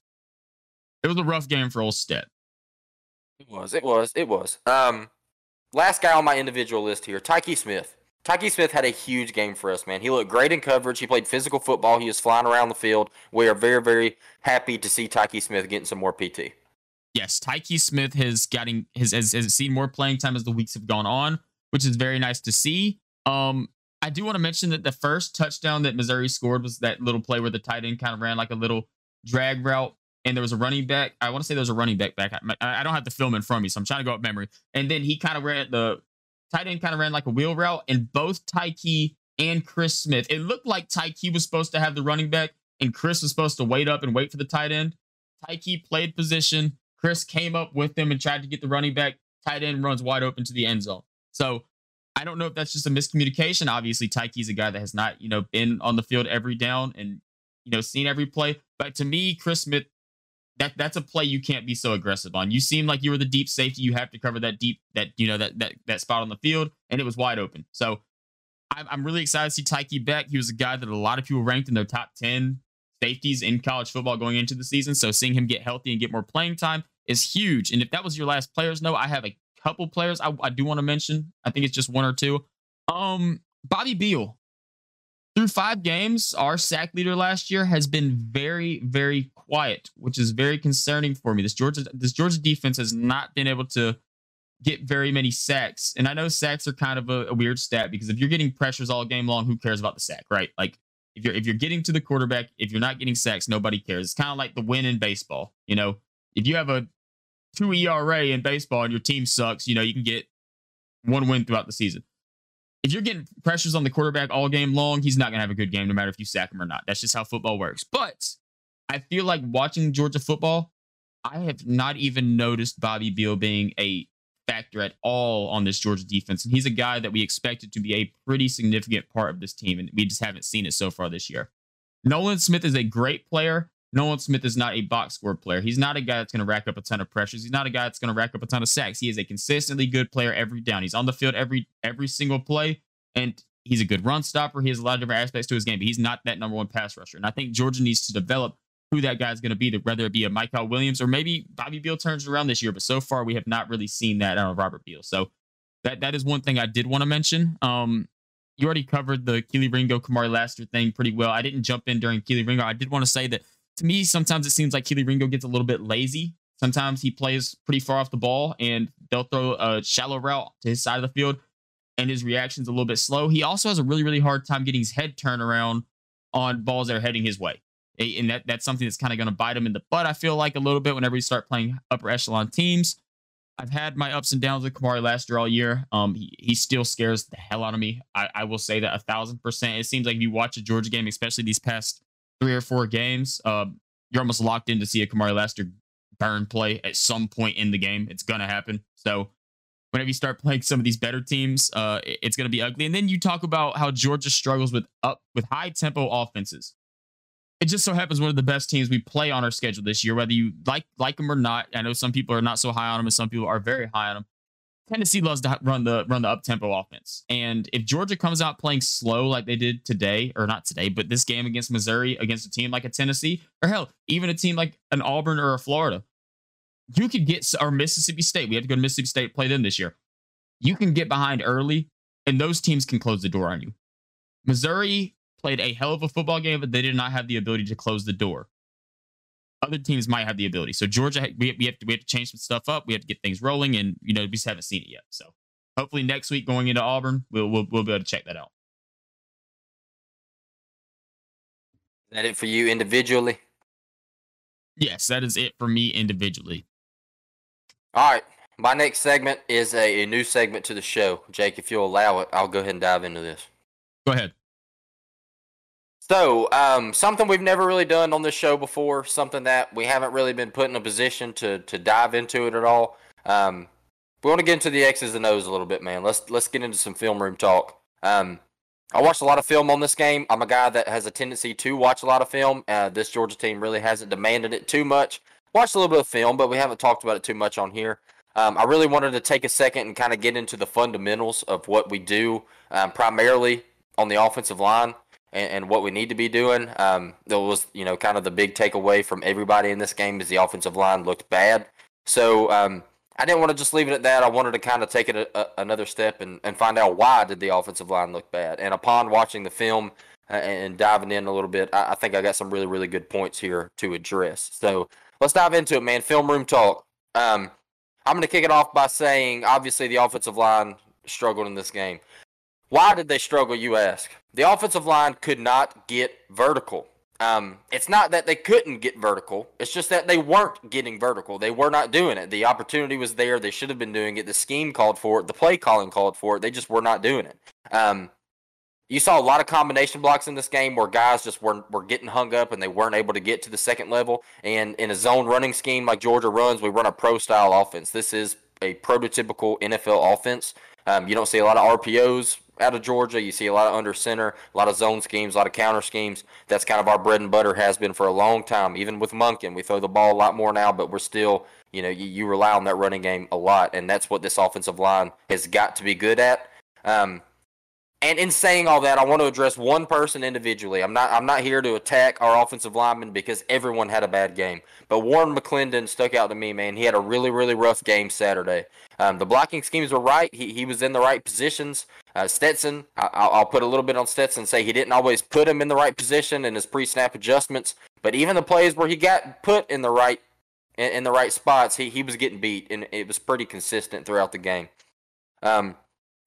it was a rough game for old Stet. It was. It was. It was. Um, last guy on my individual list here, Tyke Smith. Tyke Smith had a huge game for us, man. He looked great in coverage. He played physical football. He was flying around the field. We are very, very happy to see Tyke Smith getting some more PT. Yes, Tyke Smith has getting has, has, has seen more playing time as the weeks have gone on which is very nice to see. Um, I do want to mention that the first touchdown that Missouri scored was that little play where the tight end kind of ran like a little drag route, and there was a running back. I want to say there was a running back back. I, I don't have the film in front of me, so I'm trying to go up memory. And then he kind of ran the tight end kind of ran like a wheel route, and both Tykee and Chris Smith. It looked like Tykee was supposed to have the running back, and Chris was supposed to wait up and wait for the tight end. Tykee played position. Chris came up with him and tried to get the running back. Tight end runs wide open to the end zone. So I don't know if that's just a miscommunication. Obviously, Tykee's a guy that has not, you know, been on the field every down and, you know, seen every play. But to me, Chris Smith, that that's a play you can't be so aggressive on. You seem like you were the deep safety. You have to cover that deep, that, you know, that that that spot on the field, and it was wide open. So I'm, I'm really excited to see Tyke back. He was a guy that a lot of people ranked in their top 10 safeties in college football going into the season. So seeing him get healthy and get more playing time is huge. And if that was your last players, no, I have a couple players I, I do want to mention. I think it's just one or two. Um, Bobby Beal. Through five games, our sack leader last year has been very, very quiet, which is very concerning for me. This Georgia, this Georgia defense has not been able to get very many sacks. And I know sacks are kind of a, a, weird stat because if you're getting pressures all game long, who cares about the sack, right? Like if you're if you're getting to the quarterback, if you're not getting sacks, nobody cares. It's kind of like the win in baseball. You know, if you have a two ERA in baseball and your team sucks, you know, you can get one win throughout the season. If you're getting pressures on the quarterback all game long, he's not going to have a good game no matter if you sack him or not. That's just how football works. But I feel like watching Georgia football, I have not even noticed Bobby Beal being a factor at all on this Georgia defense. And he's a guy that we expected to be a pretty significant part of this team. And we just haven't seen it so far this year. Nolan Smith is a great player. Nolan Smith is not a box score player. He's not a guy that's going to rack up a ton of pressures. He's not a guy that's going to rack up a ton of sacks. He is a consistently good player every down. He's on the field every every single play, and he's a good run stopper. He has a lot of different aspects to his game, but he's not that number one pass rusher. And I think Georgia needs to develop who that guy is going to be, whether it be a Mykel Williams or maybe Bobby Beal turns around this year. But so far, we have not really seen that out of Robert Beal. So that that is one thing I did want to mention. Um, you already covered the Kelee Ringo, Kamari Lassiter thing pretty well. I didn't jump in during Kelee Ringo. I did want to say that to me, sometimes it seems like Kelee Ringo gets a little bit lazy. Sometimes he plays pretty far off the ball and they'll throw a shallow route to his side of the field and his reaction's a little bit slow. He also has a really, really hard time getting his head turned around on balls that are heading his way. And that, that's something that's kind of going to bite him in the butt, I feel like, a little bit whenever you start playing upper echelon teams. I've had my ups and downs with Kamari Lassiter all year. Um, he, he still scares the hell out of me. I, I will say that a thousand percent. It seems like if you watch a Georgia game, especially these past three or four games, uh, you're almost locked in to see a Kamari Lassiter burn play at some point in the game. It's gonna happen. So whenever you start playing some of these better teams, uh, it's gonna be ugly. And then you talk about how Georgia struggles with up with high tempo offenses it just so happens one of the best teams we play on our schedule this year, whether you like like them or not. I know some people are not so high on them, and some people are very high on them. Tennessee loves to run the run the up tempo offense, and if Georgia comes out playing slow like they did today, or not today, but this game against Missouri against a team like a Tennessee, or hell, even a team like an Auburn or a Florida, you could get or Mississippi State. We have to go to Mississippi State play them this year. You can get behind early, and those teams can close the door on you. Missouri played a hell of a football game, but they did not have the ability to close the door. Other teams might have the ability. So Georgia, we, we have to we have to change some stuff up. We have to get things rolling, and you know we just haven't seen it yet. So hopefully next week going into Auburn, we'll we'll, we'll be able to check that out. Is that it for you individually? Yes, that is it for me individually. All right. My next segment is a, a new segment to the show. Jake, if you'll allow it, I'll go ahead and dive into this. Go ahead. So, um, something we've never really done on this show before, something that we haven't really been put in a position to to dive into it at all. Um, we want to get into the X's and O's a little bit, man. Let's let's get into some film room talk. Um, I watched a lot of film on this game. I'm a guy that has a tendency to watch a lot of film. Uh, this Georgia team really hasn't demanded it too much. Watched a little bit of film, but we haven't talked about it too much on here. Um, I really wanted to take a second and kind of get into the fundamentals of what we do, um, primarily on the offensive line and, and what we need to be doing. Um, that was, you know, kind of the big takeaway from everybody in this game is the offensive line looked bad. So um, I didn't want to just leave it at that. I wanted to kind of take it a, a, another step and, and find out why did the offensive line look bad. And upon watching the film uh, and diving in a little bit, I, I think I got some really, really good points here to address. So let's dive into it, man. Film room talk. Um, I'm going to kick it off by saying, obviously, the offensive line struggled in this game. Why did they struggle, you ask? The offensive line could not get vertical. Um, it's not that they couldn't get vertical. It's just that they weren't getting vertical. They were not doing it. The opportunity was there. They should have been doing it. The scheme called for it. The play calling called for it. They just were not doing it. Um, you saw a lot of combination blocks in this game where guys just were were getting hung up and they weren't able to get to the second level. And in a zone running scheme like Georgia runs, we run a pro style offense. This is a prototypical NFL offense. Um, you don't see a lot of RPOs out of Georgia. You see a lot of under center, a lot of zone schemes, a lot of counter schemes. That's kind of our bread and butter has been for a long time. Even with Monken, we throw the ball a lot more now, but we're still, you know, you, you rely on that running game a lot, and that's what this offensive line has got to be good at. Um, and in saying all that, I want to address one person individually. I'm not I'm not here to attack our offensive lineman because everyone had a bad game. But Warren McClendon stuck out to me, man. He had a really really rough game Saturday. Um, the blocking schemes were right. He he was in the right positions. Uh, Stetson, I, will put a little bit on Stetson. Say he didn't always put him in the right position in his pre-snap adjustments. But even the plays where he got put in the right in, in the right spots, he he was getting beat, and it was pretty consistent throughout the game. Um,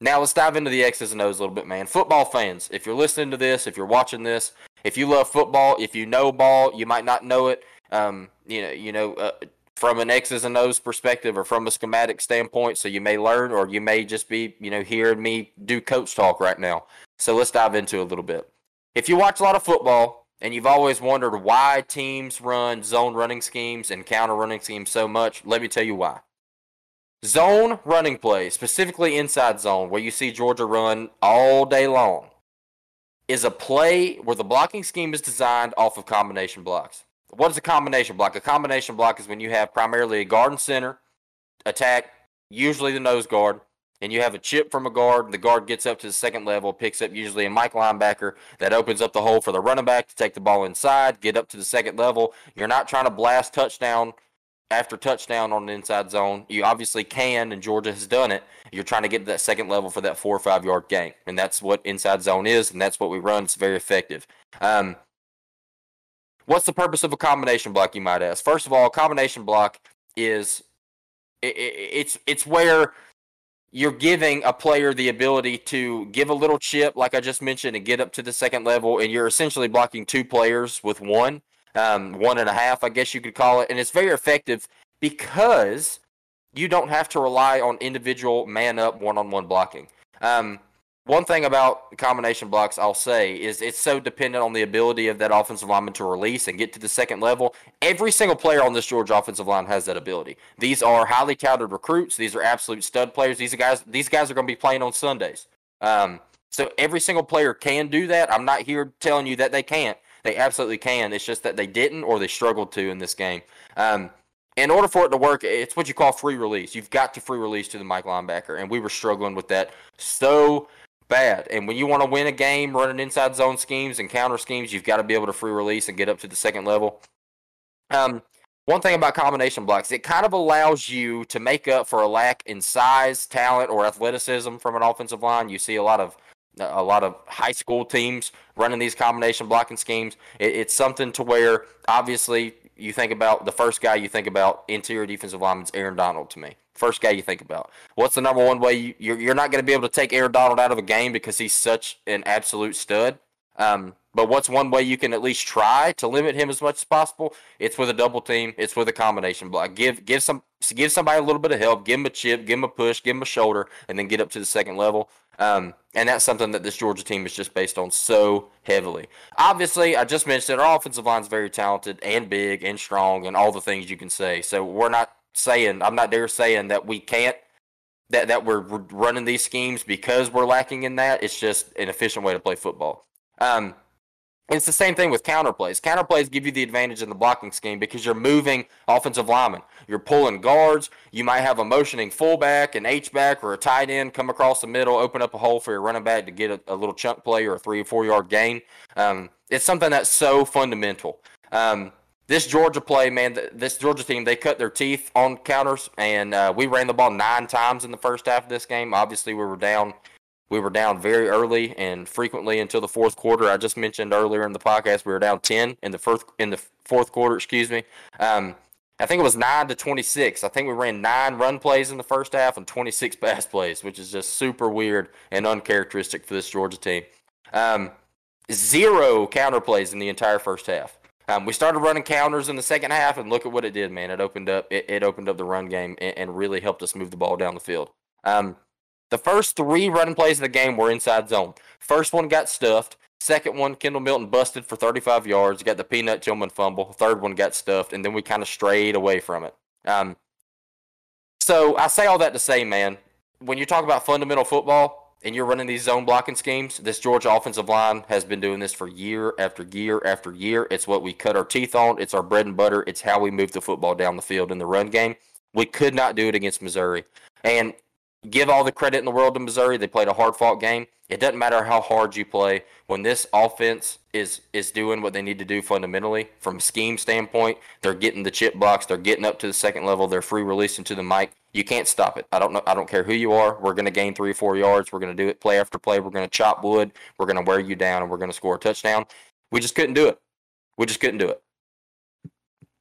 now let's dive into the X's and O's a little bit, man. Football fans, if you're listening to this, if you're watching this, if you love football, if you know ball, you might not know it. Um, you know, you know, uh, from an X's and O's perspective or from a schematic standpoint, so you may learn or you may just be, you know, hearing me do coach talk right now. So let's dive into a little bit. If you watch a lot of football and you've always wondered why teams run zone running schemes and counter running schemes so much, let me tell you why. Zone running play, specifically inside zone, where you see Georgia run all day long, is a play where the blocking scheme is designed off of combination blocks. What is a combination block? A combination block is when you have primarily a guard and center attack, usually the nose guard, and you have a chip from a guard, the guard gets up to the second level, picks up usually a Mike linebacker that opens up the hole for the running back to take the ball inside, get up to the second level. You're not trying to blast touchdown after touchdown on an inside zone. You obviously can, and Georgia has done it. You're trying to get to that second level for that four or five yard gain, and that's what inside zone is, and that's what we run. It's very effective. Um, what's the purpose of a combination block? You might ask. First of all, a combination block is it, it, it's it's where you're giving a player the ability to give a little chip, like I just mentioned, and get up to the second level, and you're essentially blocking two players with one, um, one and a half, I guess you could call it, and it's very effective because you don't have to rely on individual man up one on one blocking. Um, one thing about combination blocks I'll say is it's so dependent on the ability of that offensive lineman to release and get to the second level. Every single player on this Georgia offensive line has that ability. These are highly touted recruits. These are absolute stud players. These are guys. These guys are going to be playing on Sundays. Um, so every single player can do that. I'm not here telling you that they can't. They absolutely can. It's just that they didn't or they struggled to in this game. Um, in order for it to work, it's what you call free release. You've got to free release to the Mike linebacker, and we were struggling with that so bad. And when you want to win a game running inside zone schemes and counter schemes, you've got to be able to free release and get up to the second level. Um, one thing about combination blocks, it kind of allows you to make up for a lack in size, talent, or athleticism from an offensive line. You see a lot of a lot of high school teams running these combination blocking schemes. It, it's something to where obviously you think about the first guy you think about interior defensive lineman is Aaron Donald to me. First guy you think about. What's the number one way you, you're, you're not going to be able to take Aaron Donald out of a game because he's such an absolute stud? Um, but what's one way you can at least try to limit him as much as possible? It's with a double team. It's with a combination block. Give give some give somebody a little bit of help. Give him a chip. Give him a push. Give him a shoulder, and then get up to the second level. Um, and that's something that this Georgia team is just based on so heavily. Obviously, I just mentioned our offensive line is very talented and big and strong and all the things you can say. So we're not saying I'm not there saying that we can't that that we're running these schemes because we're lacking in that. It's just an efficient way to play football. Um, it's the same thing with counterplays. Counterplays give you the advantage in the blocking scheme because you're moving offensive linemen. You're pulling guards. You might have a motioning fullback, an H back, or a tight end come across the middle, open up a hole for your running back to get a, a little chunk play or a three or four yard gain. Um, it's something that's so fundamental. Um, this Georgia play, man, this Georgia team, they cut their teeth on counters, and uh, we ran the ball nine times in the first half of this game. Obviously, we were down. We were down very early and frequently until the fourth quarter. I just mentioned earlier in the podcast we were down ten in the first in the fourth quarter. Excuse me. Um, I think it was nine to twenty six. I think we ran nine run plays in the first half and twenty six *laughs* pass plays, which is just super weird and uncharacteristic for this Georgia team. Um, zero counter plays in the entire first half. Um, we started running counters in the second half, and look at what it did, man. It opened up it, it opened up the run game and, and, really helped us move the ball down the field. Um, the first three running plays of the game were inside zone. First one got stuffed. Second one, Kendall Milton busted for 35 yards. Got the Peanut Tillman fumble. Third one got stuffed, and then we kind of strayed away from it. Um, so I say all that to say, man, when you talk about fundamental football, and you're running these zone blocking schemes, this Georgia offensive line has been doing this for year after year after year. It's what we cut our teeth on. It's our bread and butter. It's how we move the football down the field in the run game. We could not do it against Missouri. And give all the credit in the world to Missouri. They played a hard fought game. It doesn't matter how hard you play. When this offense is is doing what they need to do fundamentally from a scheme standpoint, they're getting the chip box, they're getting up to the second level, they're free releasing to the mic. You can't stop it. I don't know. I don't care who you are. We're going to gain three or four yards. We're going to do it play after play. We're going to chop wood. We're going to wear you down, and we're going to score a touchdown. We just couldn't do it. We just couldn't do it.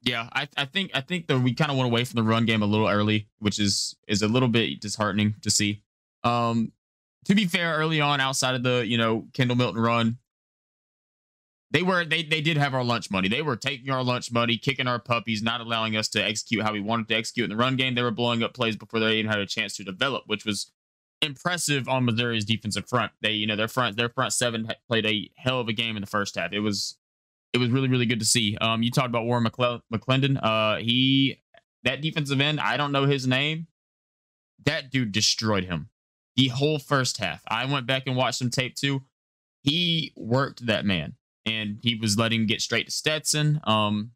Yeah, I, I think I think that we kind of went away from the run game a little early, which is is a little bit disheartening to see. Um, to be fair, early on, outside of the you know Kendall Milton run, they were they they did have our lunch money. They were taking our lunch money, kicking our puppies, not allowing us to execute how we wanted to execute in the run game. They were blowing up plays before they even had a chance to develop, which was impressive on Missouri's defensive front. They you know their front their front seven played a hell of a game in the first half. It was it was really really good to see. Um, you talked about Warren McCle- McClendon. Uh, he that defensive end. I don't know his name. That dude destroyed him the whole first half. I went back and watched some tape too. He worked that man and he was letting him get straight to Stetson, um,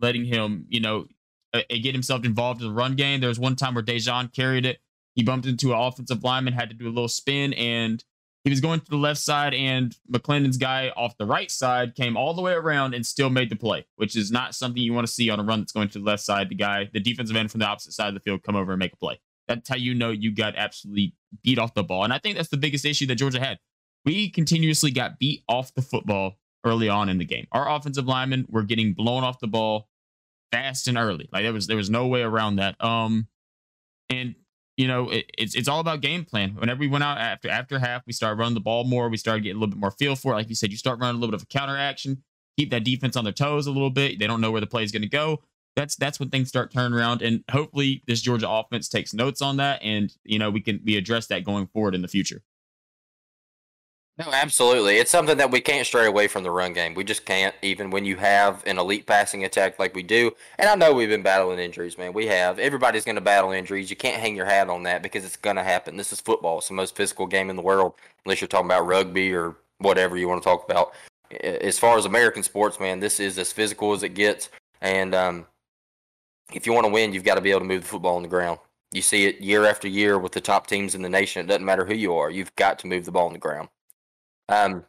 letting him, you know, uh, get himself involved in the run game. There was one time where Daijun carried it. he bumped into an offensive lineman, had to do a little spin, and he was going to the left side, and McClendon's guy off the right side came all the way around and still made the play, which is not something you want to see on a run that's going to the left side. The guy, the defensive end from the opposite side of the field, come over and make a play. That's how you know you got absolutely beat off the ball. And I think that's the biggest issue that Georgia had. We continuously got beat off the football early on in the game. Our offensive linemen were getting blown off the ball fast and early. Like there was there was no way around that. Um, and you know it, it's it's all about game plan. Whenever we went out after after half, we started running the ball more. We started getting a little bit more feel for it. Like you said, you start running a little bit of a counter action, keep that defense on their toes a little bit. They don't know where the play is going to go. That's that's when things start turning around, and hopefully this Georgia offense takes notes on that, and you know we can we address that going forward in the future. No, absolutely. It's something that we can't stray away from the run game. We just can't, even when you have an elite passing attack like we do. And I know we've been battling injuries, man. We have. Everybody's going to battle injuries. You can't hang your hat on that because it's going to happen. This is football. It's the most physical game in the world, unless you're talking about rugby or whatever you want to talk about. As far as American sports, man, this is as physical as it gets. And um, if you want to win, you've got to be able to move the football on the ground. You see it year after year with the top teams in the nation. It doesn't matter who you are. You've got to move the ball on the ground. Um,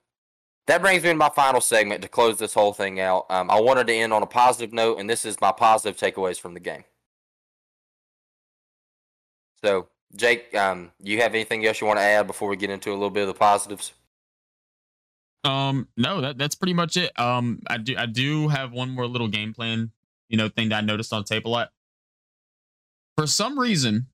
that brings me to my final segment to close this whole thing out. Um, I wanted to end on a positive note, and this is my positive takeaways from the game. So, Jake, um, you have anything else you want to add before we get into a little bit of the positives? Um, no, that that's pretty much it. Um, I do I do have one more little game plan, you know, thing that I noticed on tape a lot. For some reason,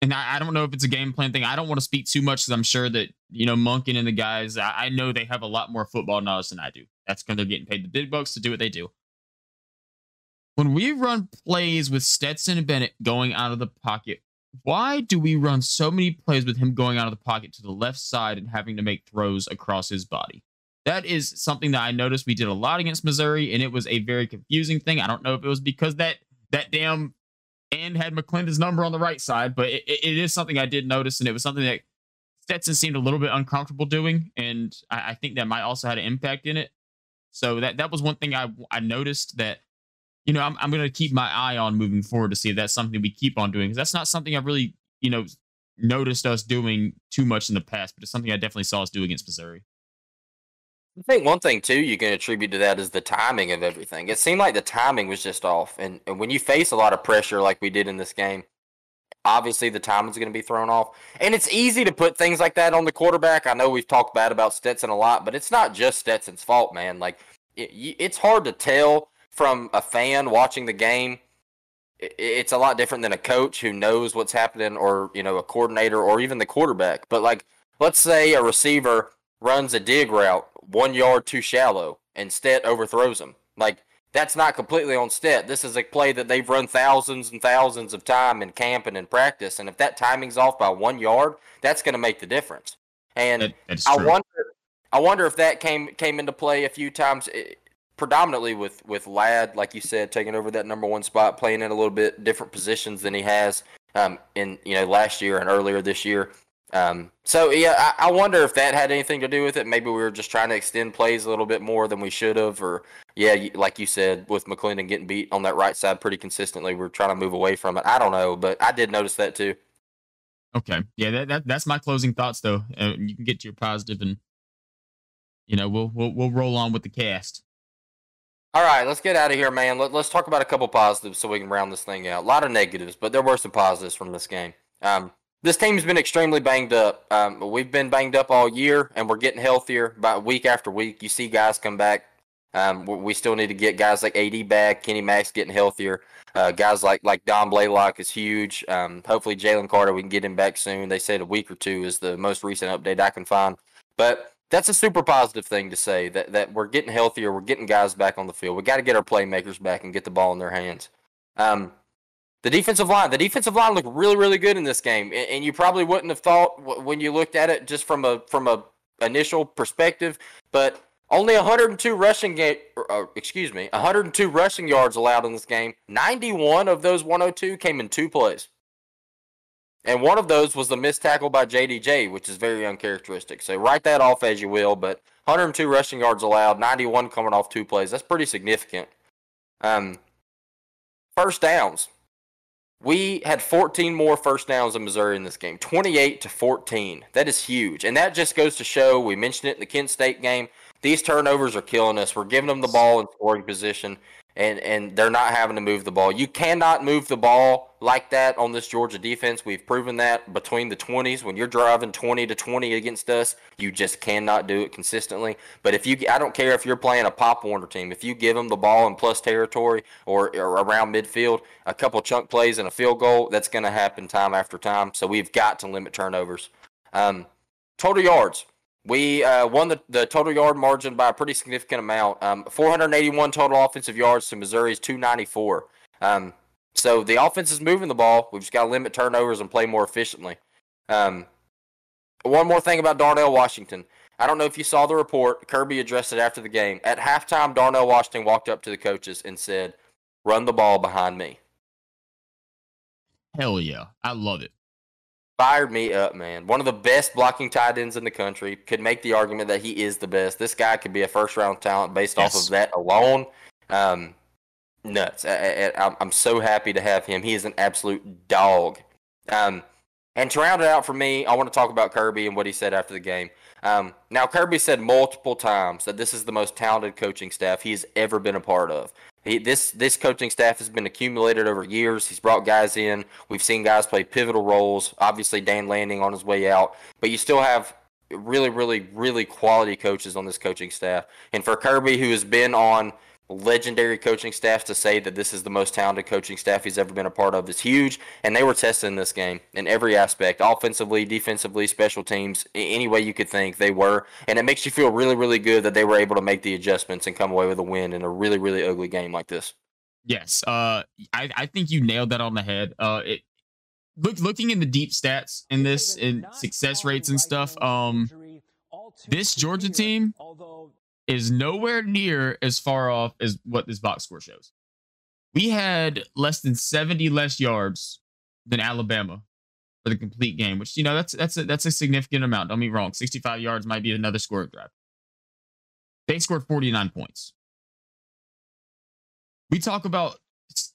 and I, I, don't know if it's a game plan thing. I don't want to speak too much because I'm sure that you know Monken and the guys. I, I, know they have a lot more football knowledge than I do. That's because they're getting paid the big bucks to do what they do. When we run plays with Stetson and Bennett going out of the pocket, why do we run so many plays with him going out of the pocket to the left side and having to make throws across his body? That is something that I noticed we did a lot against Missouri, and it was a very confusing thing. I don't know if it was because that that damn and had McClendon's number on the right side, but it, it is something I did notice, and it was something that Stetson seemed a little bit uncomfortable doing, and I, I think that might also had an impact in it. So that that was one thing I I noticed that you know I'm I'm going to keep my eye on moving forward to see if that's something we keep on doing because that's not something I've really you know noticed us doing too much in the past, but it's something I definitely saw us do against Missouri. I think one thing too you can attribute to that is the timing of everything. It seemed like the timing was just off, and, and when you face a lot of pressure like we did in this game, obviously the timing's going to be thrown off. And it's easy to put things like that on the quarterback. I know we've talked bad about Stetson a lot, but it's not just Stetson's fault, man. Like it, it's hard to tell from a fan watching the game. It's a lot different than a coach who knows what's happening, or you know, a coordinator, or even the quarterback. But like, let's say a receiver runs a dig route one yard too shallow and Stet overthrows him. Like that's not completely on Stet. This is a play that they've run thousands and thousands of time in camp and in practice. And if that timing's off by one yard, that's going to make the difference. And I wonder, I wonder if that came came into play a few times, eh, predominantly with with Ladd, like you said, taking over that number one spot, playing in a little bit different positions than he has um, in you know last year and earlier this year. Um, so yeah, I, I, wonder if that had anything to do with it. Maybe we were just trying to extend plays a little bit more than we should have, or yeah, like you said, with McClendon getting beat on that right side pretty consistently, we're trying to move away from it. I don't know, but I did notice that too. Okay, yeah, that, that that's my closing thoughts though. Uh, you can get to your positive, and you know we'll we'll we'll roll on with the cast. All right, let's get out of here, man. Let, us talk about a couple positives so we can round this thing out. A lot of negatives, but there were some positives from this game. Um, this team's been extremely banged up. Um, we've been banged up all year, and we're getting healthier by week after week. You see guys come back. Um, we still need to get guys like AD back, Kenny Max getting healthier. Uh, guys like like Dom Blaylock is huge. Um, hopefully Jalen Carter we can get him back soon. They said a week or two is the most recent update I can find. But that's a super positive thing to say that that we're getting healthier. We're getting guys back on the field. We got to get our playmakers back and get the ball in their hands. Um, the defensive line, the defensive line looked really, really good in this game, and you probably wouldn't have thought when you looked at it just from a from a initial perspective. But only 102 rushing game, uh, excuse me, 102 rushing yards allowed in this game. 91 of those 102 came in two plays, and one of those was the missed tackle by JDJ, which is very uncharacteristic. So write that off as you will. But 102 rushing yards allowed, 91 coming off two plays. That's pretty significant. Um, first downs. We had 14 more first downs in Missouri in this game, 28 to 14. That is huge. And that just goes to show we mentioned it in the Kent State game. These turnovers are killing us. We're giving them the ball in scoring position and and they're not having to move the ball. You cannot move the ball like that on this Georgia defense. We've proven that between the 20s when you're driving 20 to 20 against us, you just cannot do it consistently. But if you I don't care if you're playing a Pop Warner team, if you give them the ball in plus territory or, or around midfield, a couple chunk plays and a field goal, that's going to happen time after time. So we've got to limit turnovers. Um, total yards. We uh, won the, the total yard margin by a pretty significant amount. Um, 481 total offensive yards to Missouri's 294. Um, so the offense is moving the ball. We've just got to limit turnovers and play more efficiently. Um, one more thing about Darnell Washington. I don't know if you saw the report. Kirby addressed it after the game. At halftime, Darnell Washington walked up to the coaches and said, "Run the ball behind me." Hell yeah, I love it fired me up, man. One of the best blocking tight ends in the country. Could make the argument that he is the best. This guy could be a first round talent based yes. off of that alone. Um, nuts. I, am so happy to have him. He is an absolute dog. Um, and to round it out for me, I want to talk about Kirby and what he said after the game. Um, now, Kirby said multiple times that this is the most talented coaching staff he's ever been a part of. He, this this coaching staff has been accumulated over years. He's brought guys in. We've seen guys play pivotal roles. Obviously, Dan Lanning on his way out, but you still have really, really, really quality coaches on this coaching staff. And for Kirby, who has been on legendary coaching staff to say that this is the most talented coaching staff he's ever been a part of is huge. And they were testing in this game in every aspect offensively, defensively, special teams, any way you could think they were. And it makes you feel really, really good that they were able to make the adjustments and come away with a win in a really, really ugly game like this. Yes. Uh, I, I think you nailed that on the head. Uh, it, look, looking in the deep stats in this and success rates and stuff, um, this Georgia team is nowhere near as far off as what this box score shows. We had less than 70 less yards than Alabama for the complete game, which you know that's that's a, that's a significant amount. Don't be wrong. 65 yards might be another score drive. They scored 49 points. We talk about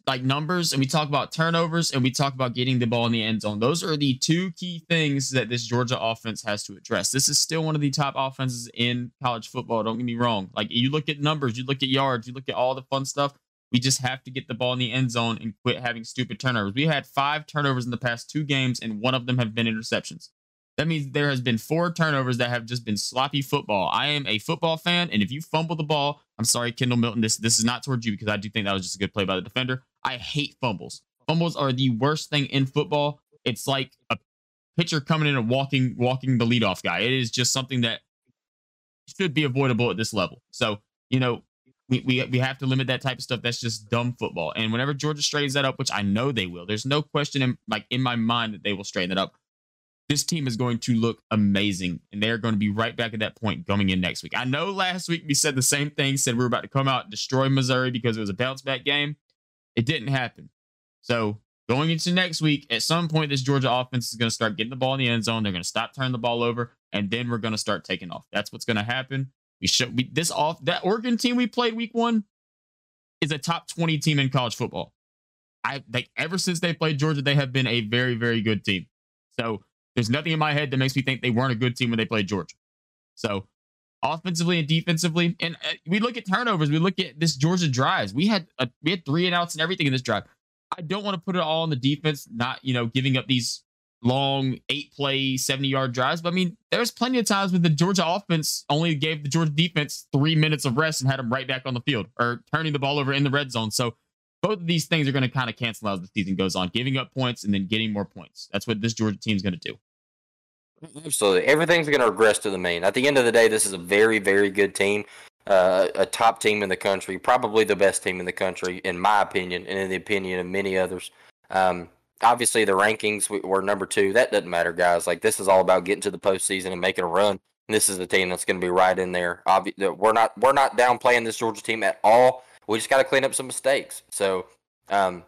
like numbers and we talk about turnovers and we talk about getting the ball in the end zone. Those are the two key things that this Georgia offense has to address. This is still one of the top offenses in college football. Don't get me wrong. Like you look at numbers, you look at yards, you look at all the fun stuff. We just have to get the ball in the end zone and quit having stupid turnovers. We had five turnovers in the past two games, and one of them have been interceptions. That means there has been four turnovers that have just been sloppy football. I am a football fan, and if you fumble the ball, I'm sorry, Kendall Milton. This this is not towards you because I do think that was just a good play by the defender. I hate fumbles. Fumbles are the worst thing in football. It's like a pitcher coming in and walking walking the leadoff guy. It is just something that should be avoidable at this level. So you know we, we we have to limit that type of stuff. That's just dumb football. And whenever Georgia straightens that up, which I know they will, there's no question in like in my mind that they will straighten it up this team is going to look amazing and they're going to be right back at that point going in next week. I know last week we said the same thing, said we were about to come out and destroy Missouri because it was a bounce back game. It didn't happen. So going into next week, at some point, this Georgia offense is going to start getting the ball in the end zone. They're going to stop turning the ball over, and then we're going to start taking off. That's what's going to happen. We should we, this off that Oregon team we played week one is a top 20 team in college football. I like ever since they played Georgia, they have been a very, very good team. So there's nothing in my head that makes me think they weren't a good team when they played Georgia. So offensively and defensively, and uh, we look at turnovers. We look at this Georgia drives. We had a, we had three and outs and everything in this drive. I don't want to put it all on the defense, not you know giving up these long eight play 70 yard drives. But I mean, there's plenty of times when the Georgia offense only gave the Georgia defense three minutes of rest and had them right back on the field or turning the ball over in the red zone. So both of these things are going to kind of cancel out as the season goes on, giving up points and then getting more points. That's what this Georgia team is going to do. Absolutely. Everything's going to regress to the mean. At the end of the day, this is a very, very good team, uh, a top team in the country, probably the best team in the country, in my opinion, and in the opinion of many others. Um, obviously, the rankings were number two. That doesn't matter, guys. Like, this is all about getting to the postseason and making a run. And this is the team that's going to be right in there. Obviously, we're not we're not downplaying this Georgia team at all. We just got to clean up some mistakes. So, um,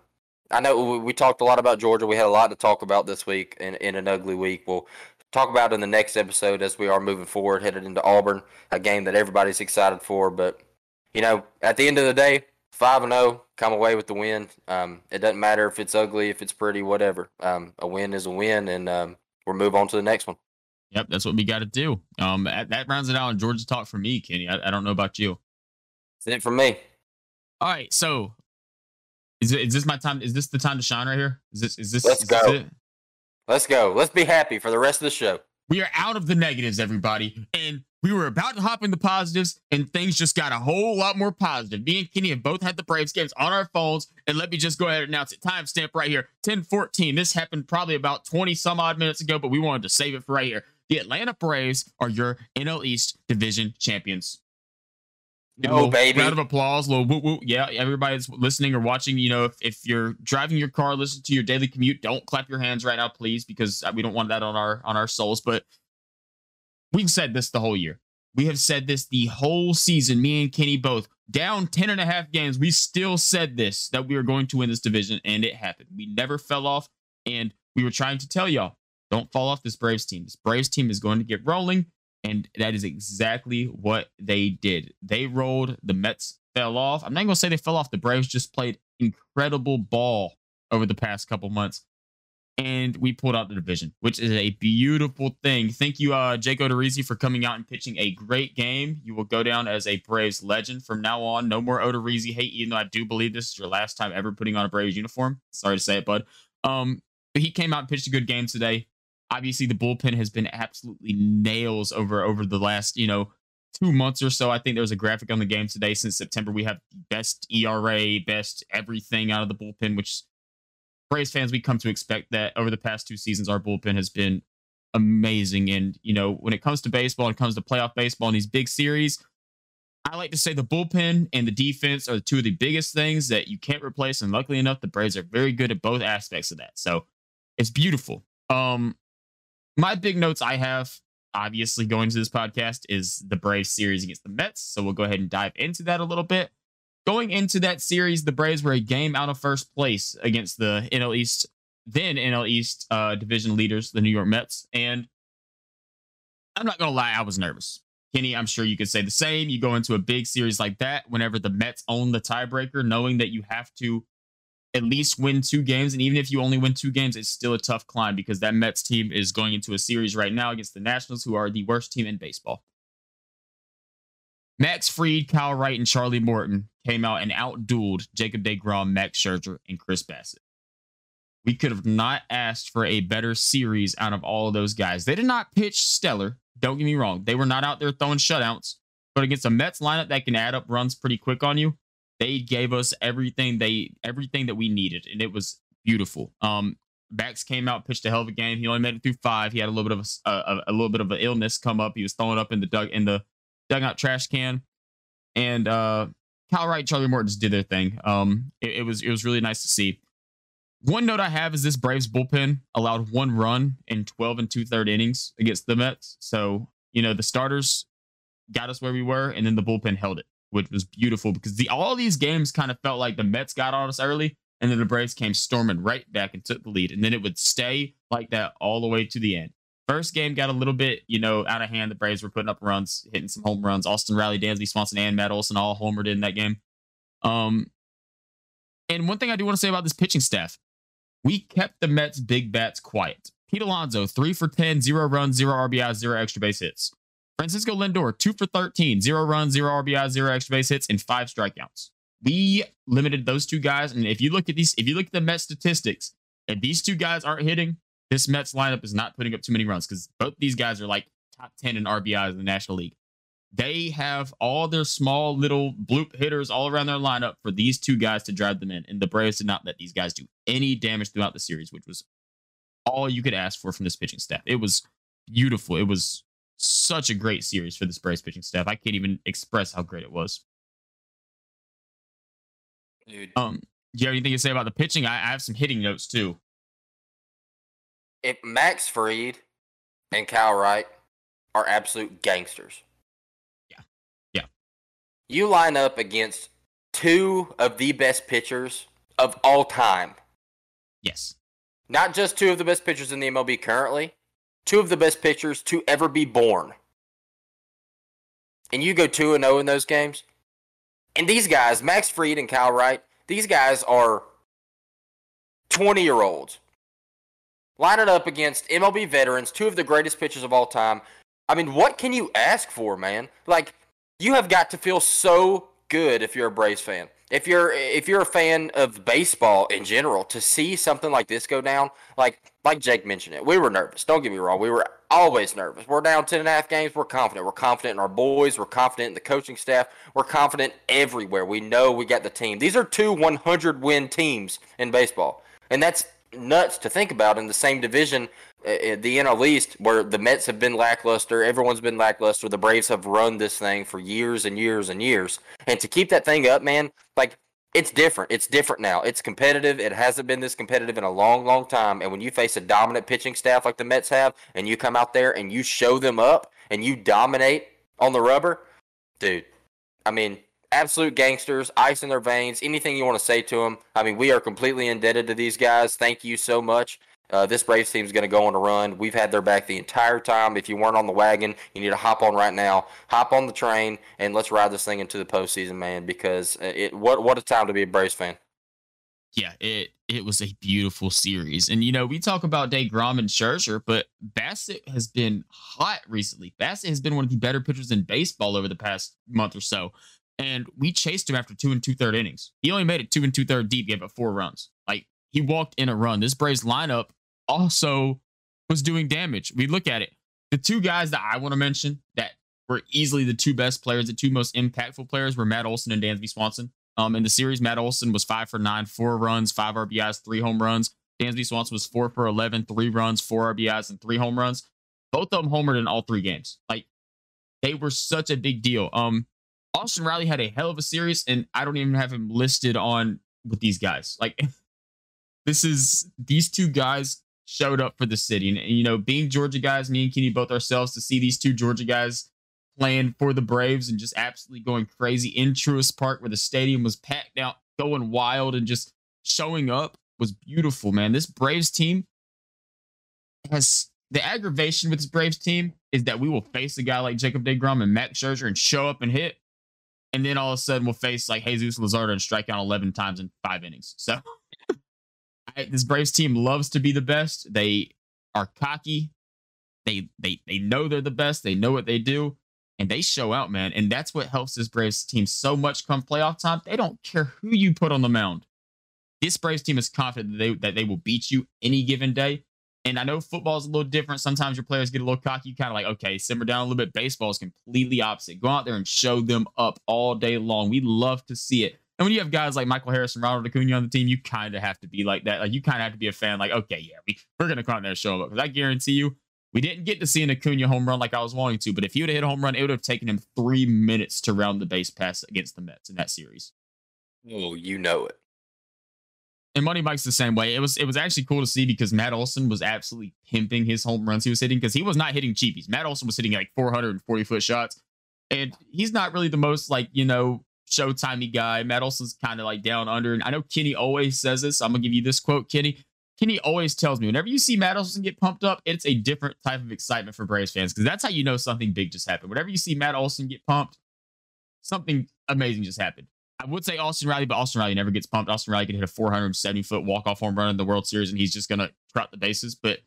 I know we, talked a lot about Georgia. We had a lot to talk about this week in, in an ugly week. We'll talk about in the next episode as we are moving forward, headed into Auburn, a game that everybody's excited for. But, you know, at the end of the day, five and zero, come away with the win. Um, it doesn't matter if it's ugly, if it's pretty, whatever. Um, a win is a win, and um, we'll move on to the next one. Yep, that's what we got to do. Um, that, that rounds it out on Georgia talk for me, Kenny. I, I don't know about you. That's it for me. All right, so is, it, is this my time? Is this the time to shine right here? Is this is this? Let's is go. this it? Let's go. Let's be happy for the rest of the show. We are out of the negatives, everybody, and we were about to hop into positives, and things just got a whole lot more positive. Me and Kenny have both had the Braves games on our phones, and let me just go ahead and announce it. Timestamp right here, 1014. This happened probably about 20 some odd minutes ago, but we wanted to save it for right here. The Atlanta Braves are your NL East division champions. A little oh, baby. Round of applause, little woo woo. Yeah, everybody's listening or watching. You know, if, if you're driving your car, listen to your daily commute. Don't clap your hands right now, please, because we don't want that on our on our souls. But we've said this the whole year. We have said this the whole season. Me and Kenny both down 10 and a half games. We still said this that we were going to win this division, and it happened. We never fell off, and we were trying to tell y'all don't fall off this Braves team. This Braves team is going to get rolling. And that is exactly what they did. They rolled. The Mets fell off. I'm not going to say they fell off. The Braves just played incredible ball over the past couple months. And we pulled out the division, which is a beautiful thing. Thank you, uh, Jake Odorizzi, for coming out and pitching a great game. You will go down as a Braves legend from now on. No more Odorizzi hate, even though I do believe this is your last time ever putting on a Braves uniform. Sorry to say it, bud. Um, but he came out and pitched a good game today obviously the bullpen has been absolutely nails over over the last you know two months or so i think there was a graphic on the game today since september we have best era best everything out of the bullpen which braves fans we come to expect that over the past two seasons our bullpen has been amazing and you know when it comes to baseball and it comes to playoff baseball in these big series I like to say the bullpen and the defense are two of the biggest things that you can't replace. And luckily enough, the Braves are very good at both aspects of that. So it's beautiful. Um, my big notes I have, obviously, going to this podcast is the Braves series against the Mets. So we'll go ahead and dive into that a little bit. Going into that series, the Braves were a game out of first place against the NL East, then NL East uh, division leaders, the New York Mets. And I'm not going to lie, I was nervous. Kenny, I'm sure you could say the same. You go into a big series like that whenever the Mets own the tiebreaker, knowing that you have to at least win two games. And even if you only win two games, it's still a tough climb because that Mets team is going into a series right now against the Nationals, who are the worst team in baseball. Max Fried, Kyle Wright, and Charlie Morton came out and outdueled Jacob DeGrom, Max Scherzer, and Chris Bassitt. We could have not asked for a better series out of all of those guys. They did not pitch stellar. Don't get me wrong. They were not out there throwing shutouts, but against a Mets lineup that can add up runs pretty quick on you, they gave us everything they everything that we needed, and it was beautiful. Um, Max came out, pitched a hell of a game. He only made it through five. He had a little bit of a, a, a little bit of an illness come up. He was throwing up in the dug in the dugout trash can, and uh, Kyle Wright, Charlie Morton just did their thing. Um, it, it was it was really nice to see. One note I have is this Braves bullpen allowed one run in 12 and two third innings against the Mets. So, you know, the starters got us where we were, and then the bullpen held it, which was beautiful because the all these games kind of felt like the Mets got on us early, and then the Braves came storming right back and took the lead. And then it would stay like that all the way to the end. First game got a little bit, you know, out of hand. The Braves were putting up runs, hitting some home runs. Austin Riley, Dansby Swanson, and Matt Olson all homered in that game. Um, and one thing I do want to say about this pitching staff, we kept the Mets' big bats quiet. Pete Alonso, three for 10, zero runs, zero RBIs, zero extra base hits. Francisco Lindor, two for 13, zero runs, zero RBI, zero extra base hits, and five strikeouts. We limited those two guys. And if you look at these, if you look at the Mets statistics, if these two guys aren't hitting, this Mets lineup is not putting up too many runs because both these guys are like top 10 in RBIs in the National League. They have all their small little bloop hitters all around their lineup for these two guys to drive them in. And the Braves did not let these guys do any damage throughout the series, which was all you could ask for from this pitching staff. It was beautiful. It was such a great series for this Braves pitching staff. I can't even express how great it was. Dude, Um, do you have anything to say about the pitching? I, I have some hitting notes too. if Max Fried and Kyle Wright are absolute gangsters. Yeah. Yeah. You line up against two of the best pitchers of all time. Yes. Not just two of the best pitchers in the MLB currently, two of the best pitchers to ever be born. And you go 2 and 0 in those games. And these guys, Max Fried and Kyle Wright, these guys are 20 year olds. Line it up against MLB veterans, two of the greatest pitchers of all time. I mean, what can you ask for, man? Like, you have got to feel so good if you're a Braves fan. If you're if you're a fan of baseball in general, to see something like this go down, like like Jake mentioned it, we were nervous. Don't get me wrong, we were always nervous. We're down 10 and a half games, we're confident. We're confident in our boys, we're confident in the coaching staff, we're confident everywhere. We know we got the team. These are two 100 win teams in baseball. And that's nuts to think about in the same division uh, the NL East, where the Mets have been lackluster, everyone's been lackluster. The Braves have run this thing for years and years and years, and to keep that thing up, man, like it's different. It's different now. It's competitive. It hasn't been this competitive in a long, long time. And when you face a dominant pitching staff like the Mets have, and you come out there and you show them up and you dominate on the rubber, dude. I mean, absolute gangsters, ice in their veins. Anything you want to say to them? I mean, we are completely indebted to these guys. Thank you so much. Uh, this Braves team is going to go on a run. We've had their back the entire time. If you weren't on the wagon, you need to hop on right now. Hop on the train and let's ride this thing into the postseason, man. Because uh, it what what a time to be a Braves fan. Yeah, it it was a beautiful series, and you know we talk about Degrom and Scherzer, but Bassitt has been hot recently. Bassitt has been one of the better pitchers in baseball over the past month or so, and we chased him after two and two third innings. He only made it two and two third deep, gave up four runs. Like he walked in a run. This Braves lineup also was doing damage. We look at it. The two guys that I want to mention that were easily the two best players, the two most impactful players were Matt Olson and Dansby Swanson. Um, in the series, Matt Olson was five for nine, four runs, five RBIs, three home runs. Dansby Swanson was four for 11, three runs, four RBIs, and three home runs. Both of them homered in all three games. Like they were such a big deal. Um, Austin Riley had a hell of a series, and I don't even have him listed on with these guys. Like *laughs* this is these two guys showed up for the city. And, you know, being Georgia guys, me and Kenny both ourselves, to see these two Georgia guys playing for the Braves and just absolutely going crazy in Truist Park where the stadium was packed out, going wild and just showing up was beautiful, man. This Braves team has the aggravation with this Braves team is that we will face a guy like Jacob DeGrom and Max Scherzer and show up and hit. And then all of a sudden we'll face like Jesus Luzardo and strike out 11 times in five innings. So this Braves team loves to be the best. They are cocky. They they they know they're the best. They know what they do, and they show out, man. And that's what helps this Braves team so much come playoff time. They don't care who you put on the mound. This Braves team is confident that they that they will beat you any given day. And I know football is a little different. Sometimes your players get a little cocky. Kind of like, okay, simmer down a little bit. Baseball is completely opposite. Go out there and show them up all day long. We love to see it. And when you have guys like Michael Harris and Ronald Acuna on the team, you kind of have to be like that. Like you kind of have to be a fan. Like, okay, yeah, we, we're gonna come out there and show up because I guarantee you, we didn't get to see an Acuna home run like I was wanting to. But if he would have hit a home run, it would have taken him three minutes to round the base pass against the Mets in that series. Oh, you know it. And Money Mike's the same way. It was it was actually cool to see because Matt Olson was absolutely pimping his home runs he was hitting because he was not hitting cheapies. Matt Olson was hitting like 440 foot shots, and he's not really the most like you know showtimey guy. Matt Olson's kind of like down under. And I know Kenny always says this. I'm gonna give you this quote, Kenny. Kenny always tells me whenever you see Matt Olson get pumped up, it's a different type of excitement for Braves fans because that's how you know something big just happened. Whenever you see Matt Olson get pumped, something amazing just happened. I would say Austin Riley, but Austin Riley never gets pumped. Austin Riley can hit a 470 foot walk off home run in the World Series and he's just gonna trot the bases. But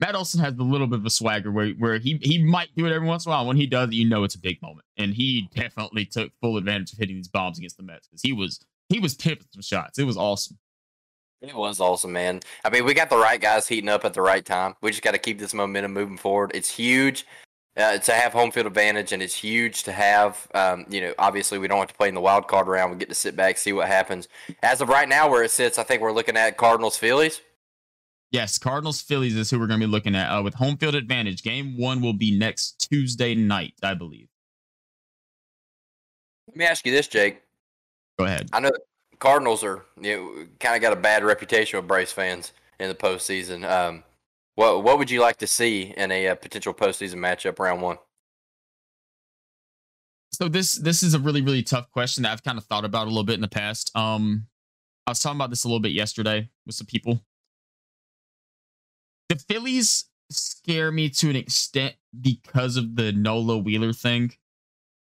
Matt Olson has a little bit of a swagger where, where he he might do it every once in a while. When he does, you know it's a big moment, and he definitely took full advantage of hitting these bombs against the Mets because he was he was pimping some shots. It was awesome. It was awesome, man. I mean, we got the right guys heating up at the right time. We just got to keep this momentum moving forward. It's huge uh, to have home field advantage, and it's huge to have. Um, you know, obviously, we don't have to play in the wild card round. We get to sit back, see what happens. As of right now, where it sits, I think we're looking at Cardinals Phillies. Yes, Cardinals Phillies is who we're going to be looking at uh, with home field advantage. Game one will be next Tuesday night, I believe. Let me ask you this, Jake. Go ahead. I know Cardinals are you know kind of got a bad reputation with Braves fans in the postseason. Um, what what would you like to see in a, a uh, potential postseason matchup round one? So this this is a really really tough question that I've kind of thought about a little bit in the past. Um, I was talking about this a little bit yesterday with some people the Phillies scare me to an extent because of the Nola Wheeler thing.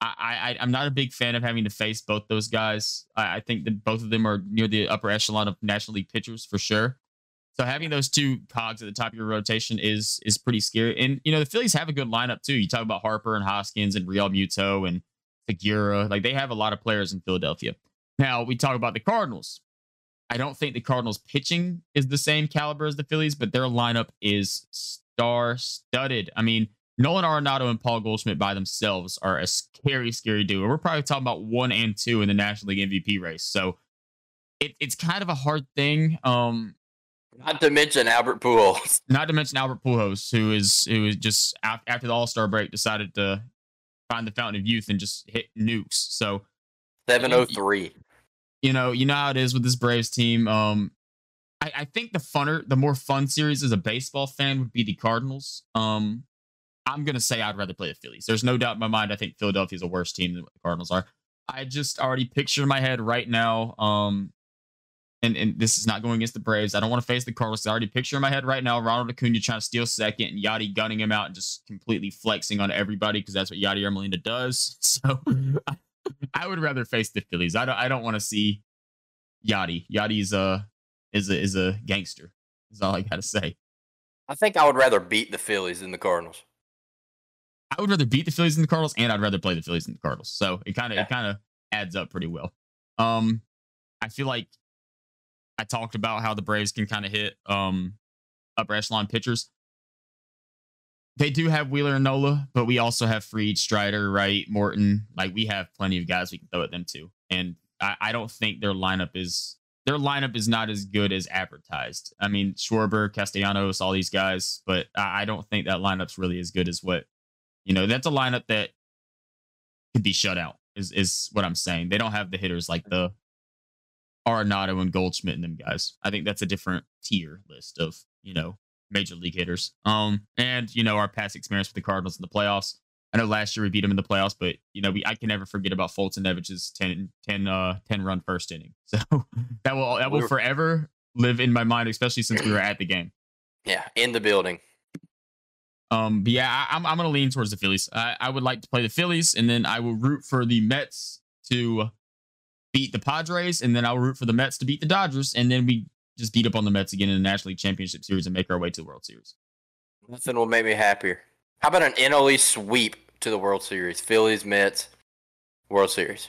I, I am not a big fan of having to face both those guys. I, I think that both of them are near the upper echelon of National League pitchers for sure. So having those two cogs at the top of your rotation is is pretty scary. And you know the Phillies have a good lineup too. You talk about Harper and Hoskins and Realmuto and Segura. Like they have a lot of players in Philadelphia. Now we talk about the Cardinals. I don't think the Cardinals pitching is the same caliber as the Phillies, but their lineup is star studded. I mean, Nolan Arenado and Paul Goldschmidt by themselves are a scary, scary duo. We're probably talking about one and two in the National League MVP race. So it, it's kind of a hard thing. Um, not to mention Albert Pujols. *laughs* Not to mention Albert Pujols, who is who is just after the All Star break decided to find the fountain of youth and just hit nukes. So seven oh three. You know, you know how it is with this Braves team. Um, I, I think the funner, the more fun series as a baseball fan would be the Cardinals. Um, I'm gonna say I'd rather play the Phillies. There's no doubt in my mind. I think Philadelphia is a worse team than what the Cardinals are. I just already picture in my head right now. Um, and, and this is not going against the Braves. I don't want to face the Cardinals. I already picture in my head right now Ronald Acuna trying to steal second and Yadi gunning him out and just completely flexing on everybody because that's what Yadier Molina does. *laughs* So *laughs* I would rather face the Phillies. I don't I don't want to see Yadi. Yadi's a is a is a gangster. Is all I gotta say. I think I would rather beat the Phillies than the Cardinals. I would rather beat the Phillies than the Cardinals, and I'd rather play the Phillies than the Cardinals. So it kind of yeah. it kind of adds up pretty well. Um, I feel like I talked about how the Braves can kind of hit um upper echelon pitchers. They do have Wheeler and Nola, but we also have Fried, Strider, Wright, Morton. Like we have plenty of guys we can throw at them too. And I, I don't think their lineup is their lineup is not as good as advertised. I mean, Schwarber, Castellanos, all these guys, but I, I don't think that lineup's really as good as what you know. That's a lineup that could be shut out. Is is what I'm saying. They don't have the hitters like the Arenado and Goldschmidt and them guys. I think that's a different tier list of, you know, major league hitters. Um, and you know, our past experience with the Cardinals in the playoffs. I know last year we beat them in the playoffs, but you know, we I can never forget about Foltynewicz's 10, 10, uh, 10 run first inning. *laughs* So that will that will forever live in my mind, especially since we were at the game. Yeah, in the building. Um, but yeah, I, am I'm, I'm gonna lean towards the Phillies. I, I would like to play the Phillies, and then I will root for the Mets to beat the Padres, and then I'll root for the Mets to beat the Dodgers, and then we just beat up on the Mets again in the National League Championship Series and make our way to the World Series. Nothing will make me happier. How about an NL East sweep to the World Series? Phillies, Mets, World Series.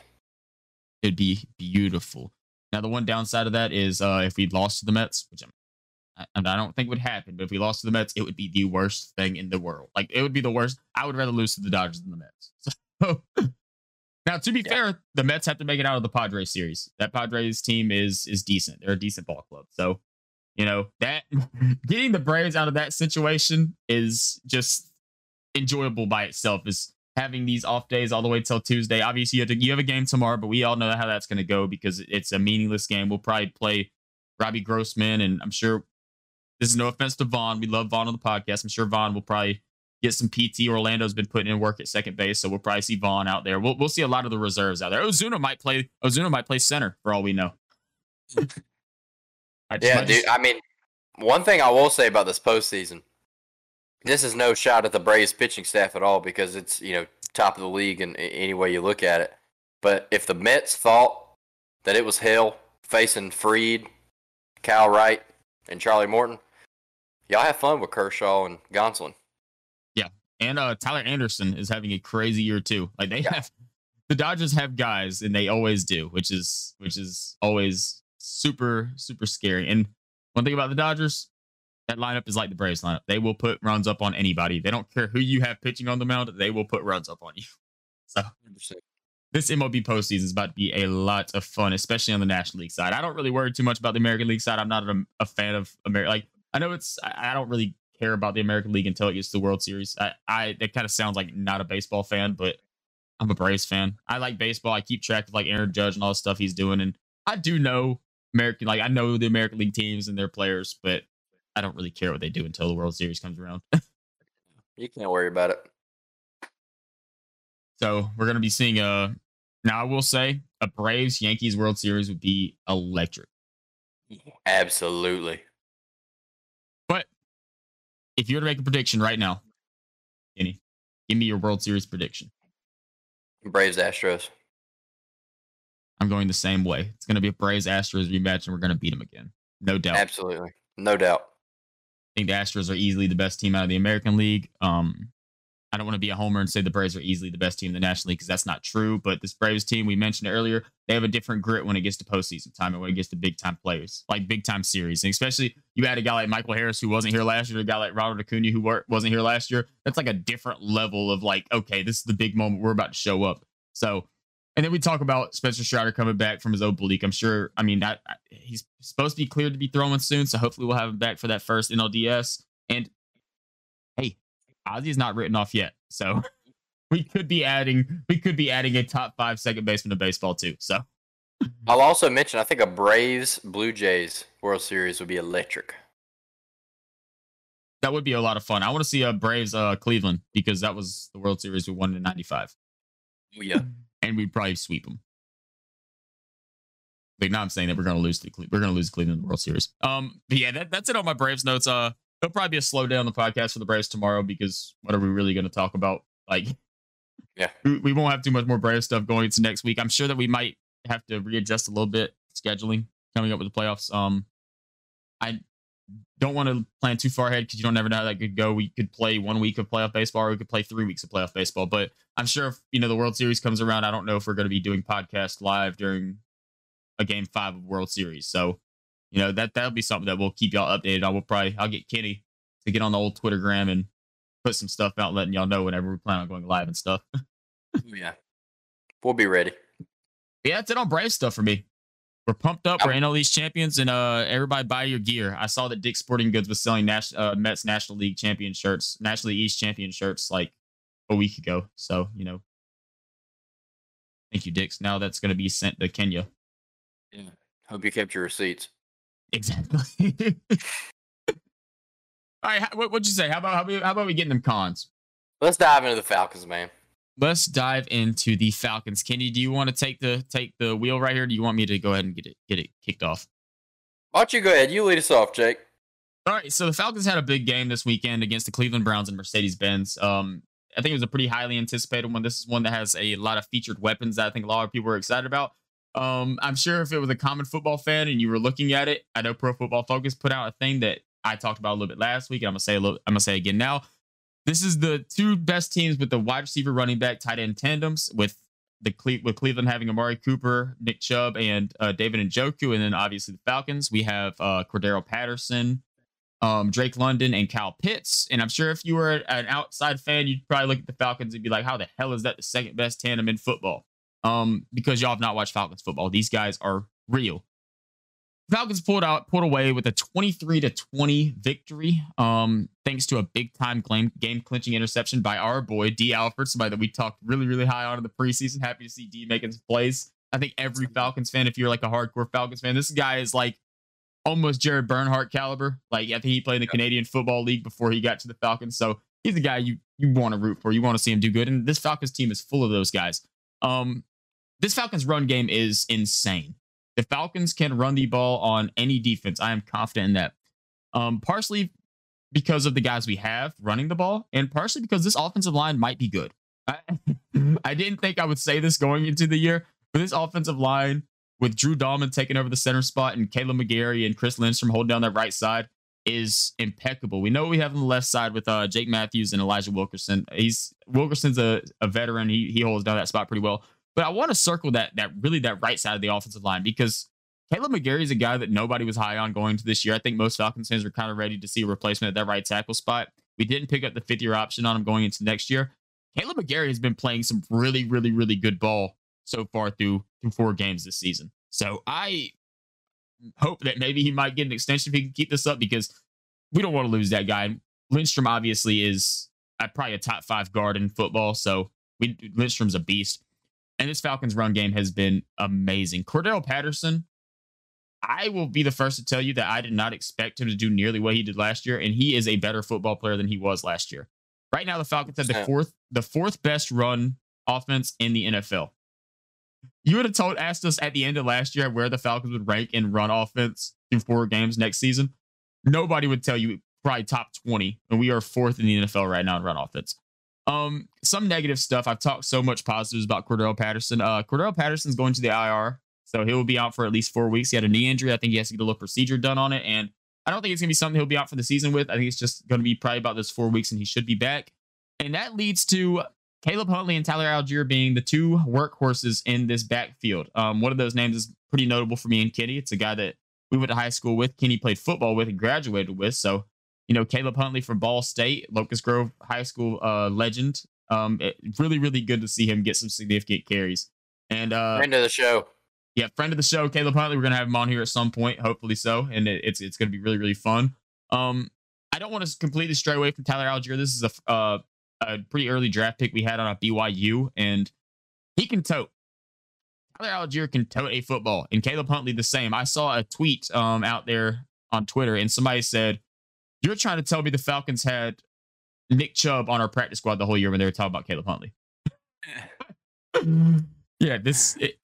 It'd be beautiful. Now the one downside of that is uh, if we lost to the Mets, which I'm, I, I don't think would happen, but if we lost to the Mets, it would be the worst thing in the world. Like it would be the worst. I would rather lose to the Dodgers than the Mets. *laughs* So now, to be yeah. fair, the Mets have to make it out of the Padres series. That Padres team is is decent. They're a decent ball club. So, you know, that *laughs* getting the Braves out of that situation is just enjoyable by itself. Is having these off days all the way till Tuesday. Obviously, you have, to, you have a game tomorrow, but we all know how that's going to go because it's a meaningless game. We'll probably play Robbie Grossman, and I'm sure this is no offense to Vaughn. We love Vaughn on the podcast. I'm sure Vaughn will probably get some PT. Orlando's been putting in work at second base, so we'll probably see Vaughn out there. We'll we'll see a lot of the reserves out there. Ozuna might play. Ozuna might play center for all we know. *laughs* yeah, dude. I mean, one thing I will say about this postseason, this is no shot at the Braves pitching staff at all because it's you know top of the league in any way you look at it. But if the Mets thought that it was hell facing Fried, Kyle Wright, and Charlie Morton, y'all have fun with Kershaw and Gonsolin. And uh, Tyler Anderson is having a crazy year too. Like they yeah. have the Dodgers have guys, and they always do, which is which is always super super scary. And one thing about the Dodgers, that lineup is like the Braves lineup. They will put runs up on anybody. They don't care who you have pitching on the mound. They will put runs up on you. So this MLB postseason is about to be a lot of fun, especially on the National League side. I don't really worry too much about the American League side. I'm not a, a fan of America. Like I know it's I, I don't really care about the American League until it gets to the World Series. I, I that kind of sounds like not a baseball fan, but I'm a Braves fan. I like baseball. I keep track of like Aaron Judge and all the stuff he's doing, and I do know American. Like I know the American League teams and their players, but I don't really care what they do until the World Series comes around. *laughs* you can't worry about it. So we're gonna be seeing a. Now I will say a Braves Yankees World Series would be electric. Absolutely if you were to make a prediction right now, Kenny, give me your World Series prediction. Braves Astros. I'm going the same way. It's going to be a Braves Astros rematch, and we're going to beat them again. No doubt. Absolutely. No doubt. I think the Astros are easily the best team out of the American League. Um, I don't want to be a homer and say the Braves are easily the best team in the National League because that's not true. But this Braves team, we mentioned earlier, they have a different grit when it gets to postseason time and when it gets to big time players, like big time series. And especially you had a guy like Michael Harris who wasn't here last year, a guy like Ronald Acuna who wasn't here last year. That's like a different level of like, okay, this is the big moment we're about to show up. So and then we talk about Spencer Strider coming back from his oblique. I'm sure. I mean, that he's supposed to be cleared to be throwing soon, so hopefully we'll have him back for that first NLDS. And hey, Ozzie's not written off yet, so *laughs* we could be adding we could be adding a top five second baseman to baseball too. So I'll also mention I think a Braves Blue Jays World Series would be electric. That would be a lot of fun. I want to see a Braves uh, Cleveland because that was the World Series we won in '95. Oh, yeah *laughs* and we'd probably sweep them. Like, now I'm saying that we're gonna lose to Cle- we're gonna lose Cleveland in the World Series. Um, but yeah, that, that's it on my Braves notes. Uh, it'll probably be a slow day on the podcast for the Braves tomorrow because what are we really gonna talk about? Like, yeah, *laughs* we, we won't have too much more Braves stuff going into next week. I'm sure that we might have to readjust a little bit scheduling coming up with the playoffs. Um, I don't want to plan too far ahead because you don't never know how that could go. We could play one week of playoff baseball, or we could play three weeks of playoff baseball. But I'm sure if you know the World Series comes around, I don't know if we're going to be doing podcast live during a game five of World Series. So, you know that that'll be something that we'll keep y'all updated on. We'll probably I'll get Kenny to get on the old Twittergram and put some stuff out, letting y'all know whenever we plan on going live and stuff. *laughs* yeah, we'll be ready. Yeah, that's it on Brave stuff for me. We're pumped up. We're NL East champions, and uh, everybody buy your gear. I saw that Dick's Sporting Goods was selling Nash, uh, Mets National League champion shirts, National League East champion shirts, like a week ago. So you know, thank you, Dick's. Now that's going to be sent to Kenya. Yeah. Hope you kept your receipts. Exactly. *laughs* All right, what, would you say? How about how about, how about we get them cons? Let's dive into the Falcons, man let's dive into the Falcons. Kenny, do you want to take the take the wheel right here? do you want me to go ahead and get it get it kicked off? Why don't you go ahead? You lead us off, Jake. All right. So the Falcons had a big game this weekend against the Cleveland Browns and Mercedes Benz. Um, I think it was a pretty highly anticipated one. This is one that has a lot of featured weapons that I think a lot of people were excited about. Um, I'm sure if it was a common football fan and you were looking at it, I know Pro Football Focus put out a thing that I talked about a little bit last week. And I'm gonna say a little, I'm gonna say again now. This is the two best teams with the wide receiver, running back, tight end tandems with the Cle- with Cleveland having Amari Cooper, Nick Chubb, and uh, David Njoku, and then obviously the Falcons. We have uh, Cordarrelle Patterson, um, Drake London, and Kyle Pitts. And I'm sure if you were an outside fan, you'd probably look at the Falcons and be like, "How the hell is that the second best tandem in football?" Um, because y'all have not watched Falcons football. These guys are real. Falcons pulled out, pulled away with a 23 to 20 victory. Um, thanks to a big time game, game clinching interception by our boy Dee Alford, somebody that we talked really, really high on in the preseason. Happy to see D making some plays. I think every Falcons fan, if you're like a hardcore Falcons fan, this guy is like almost Jared Bernhardt caliber. Like I think he played in the Canadian Football League before he got to the Falcons. So he's a guy you you want to root for. You want to see him do good. And this Falcons team is full of those guys. Um, this Falcons run game is insane. The Falcons can run the ball on any defense. I am confident in that. Um, partially because of the guys we have running the ball, and partially because this offensive line might be good. I, *laughs* I didn't think I would say this going into the year, but this offensive line with Drew Dalman taking over the center spot and Kaleb McGary and Chris Lindstrom holding down that right side is impeccable. We know we have on the left side with uh, Jake Matthews and Elijah Wilkinson. He's Wilkinson's a, a veteran. He he holds down that spot pretty well. But I want to circle that that really that right side of the offensive line because Kaleb McGary is a guy that nobody was high on going to this year. I think most Falcons fans are kind of ready to see a replacement at that right tackle spot. We didn't pick up the fifth year option on him going into next year. Kaleb McGary has been playing some really, really, really good ball so far through through four games this season. So I hope that maybe he might get an extension if he can keep this up because we don't want to lose that guy. Lindstrom obviously is uh, probably a top five guard in football, so we Lindstrom's a beast. And this Falcons run game has been amazing. Cordarrelle Patterson, I will be the first to tell you that I did not expect him to do nearly what he did last year, and he is a better football player than he was last year. Right now, the Falcons have the fourth, the fourth best run offense in the NFL. You would have told asked us at the end of last year where the Falcons would rank in run offense through four games next season. Nobody would tell you probably top 20, and we are fourth in the NFL right now in run offense. Um, some negative stuff. I've talked so much positives about Cordell Patterson. Uh, Cordarrelle Patterson's going to the IR, so he will be out for at least four weeks. He had a knee injury. I think he has to get a little procedure done on it, and I don't think it's gonna be something he'll be out for the season with. I think it's just gonna be probably about those four weeks, and he should be back. And that leads to Caleb Huntley and Tyler Allgeier being the two workhorses in this backfield. Um, one of those names is pretty notable for me and Kenny. It's a guy that we went to high school with. Kenny played football with and graduated with. So, you know, Caleb Huntley from Ball State, Locust Grove High School uh, legend. Um, it, really, really good to see him get some significant carries. And uh, friend of the show. Yeah, friend of the show, Caleb Huntley. We're gonna have him on here at some point, hopefully so, and it, it's it's gonna be really, really fun. Um, I don't want to completely stray away from Tyler Allgeier. This is a uh, a pretty early draft pick we had on a BYU, and he can tote. Tyler Allgeier can tote a football, and Caleb Huntley the same. I saw a tweet um out there on Twitter, and somebody said, "You're trying to tell me the Falcons had Nick Chubb on our practice squad the whole year when they were talking about Caleb Huntley." *laughs* yeah, this it,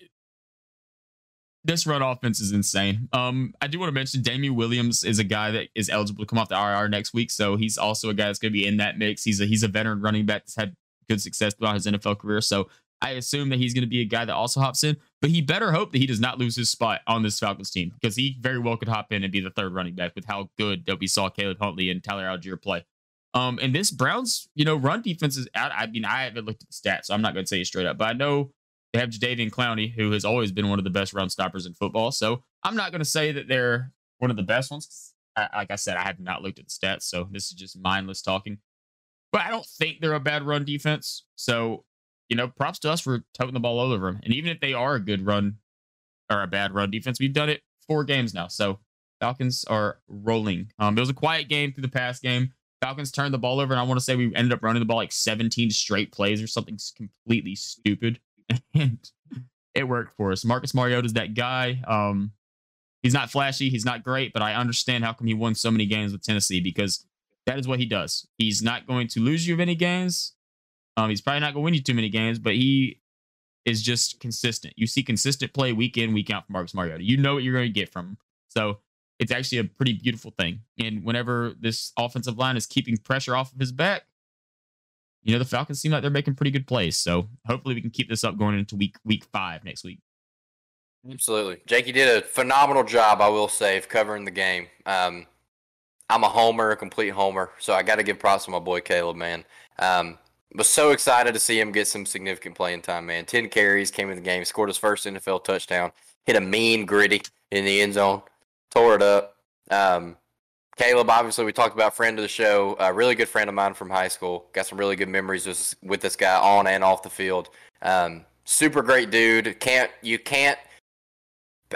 this run offense is insane. Um, I do want to mention Damien Williams is a guy that is eligible to come off the IR next week, so he's also a guy that's going to be in that mix. He's a he's a veteran running back that's had good success throughout his NFL career, so I assume that he's going to be a guy that also hops in. But he better hope that he does not lose his spot on this Falcons team because he very well could hop in and be the third running back with how good that we saw Caleb Huntley and Tyler Allgeier play. Um, and this Browns, you know, run defense is out. I mean, I haven't looked at the stats, so I'm not going to say it straight up, but I know they have Jadeveon Clowney, who has always been one of the best run stoppers in football. So I'm not going to say that they're one of the best ones. I, like I said, I have not looked at the stats, so this is just mindless talking. But I don't think they're a bad run defense. So, you know, props to us for toting the ball all over them. And even if they are a good run or a bad run defense, we've done it four games now. So Falcons are rolling. Um, it was a quiet game through the past game. Falcons turned the ball over, and I want to say we ended up running the ball like 17 straight plays or something completely stupid. *laughs* and it worked for us. Marcus Mariota is that guy. Um, he's not flashy, he's not great, but I understand how come he won so many games with Tennessee because that is what he does. He's not going to lose you any games. Um, he's probably not going to win you too many games, but he is just consistent. You see consistent play week in, week out from Marcus Mariota. You know what you're going to get from him. So it's actually a pretty beautiful thing. And whenever this offensive line is keeping pressure off of his back, you know, the Falcons seem like they're making pretty good plays. So hopefully we can keep this up going into week week five next week. Absolutely. Jakey did a phenomenal job, I will say, of covering the game. Um, I'm a homer, a complete homer, so I got to give props to my boy Caleb, man. Um, was so excited to see him get some significant playing time, man. 10 carries, came in the game, scored his first NFL touchdown, hit a mean gritty in the end zone, tore it up. Um, Caleb, obviously, we talked about friend of the show, a really good friend of mine from high school. Got some really good memories with, with this guy on and off the field. Um, super great dude. Can't you can't?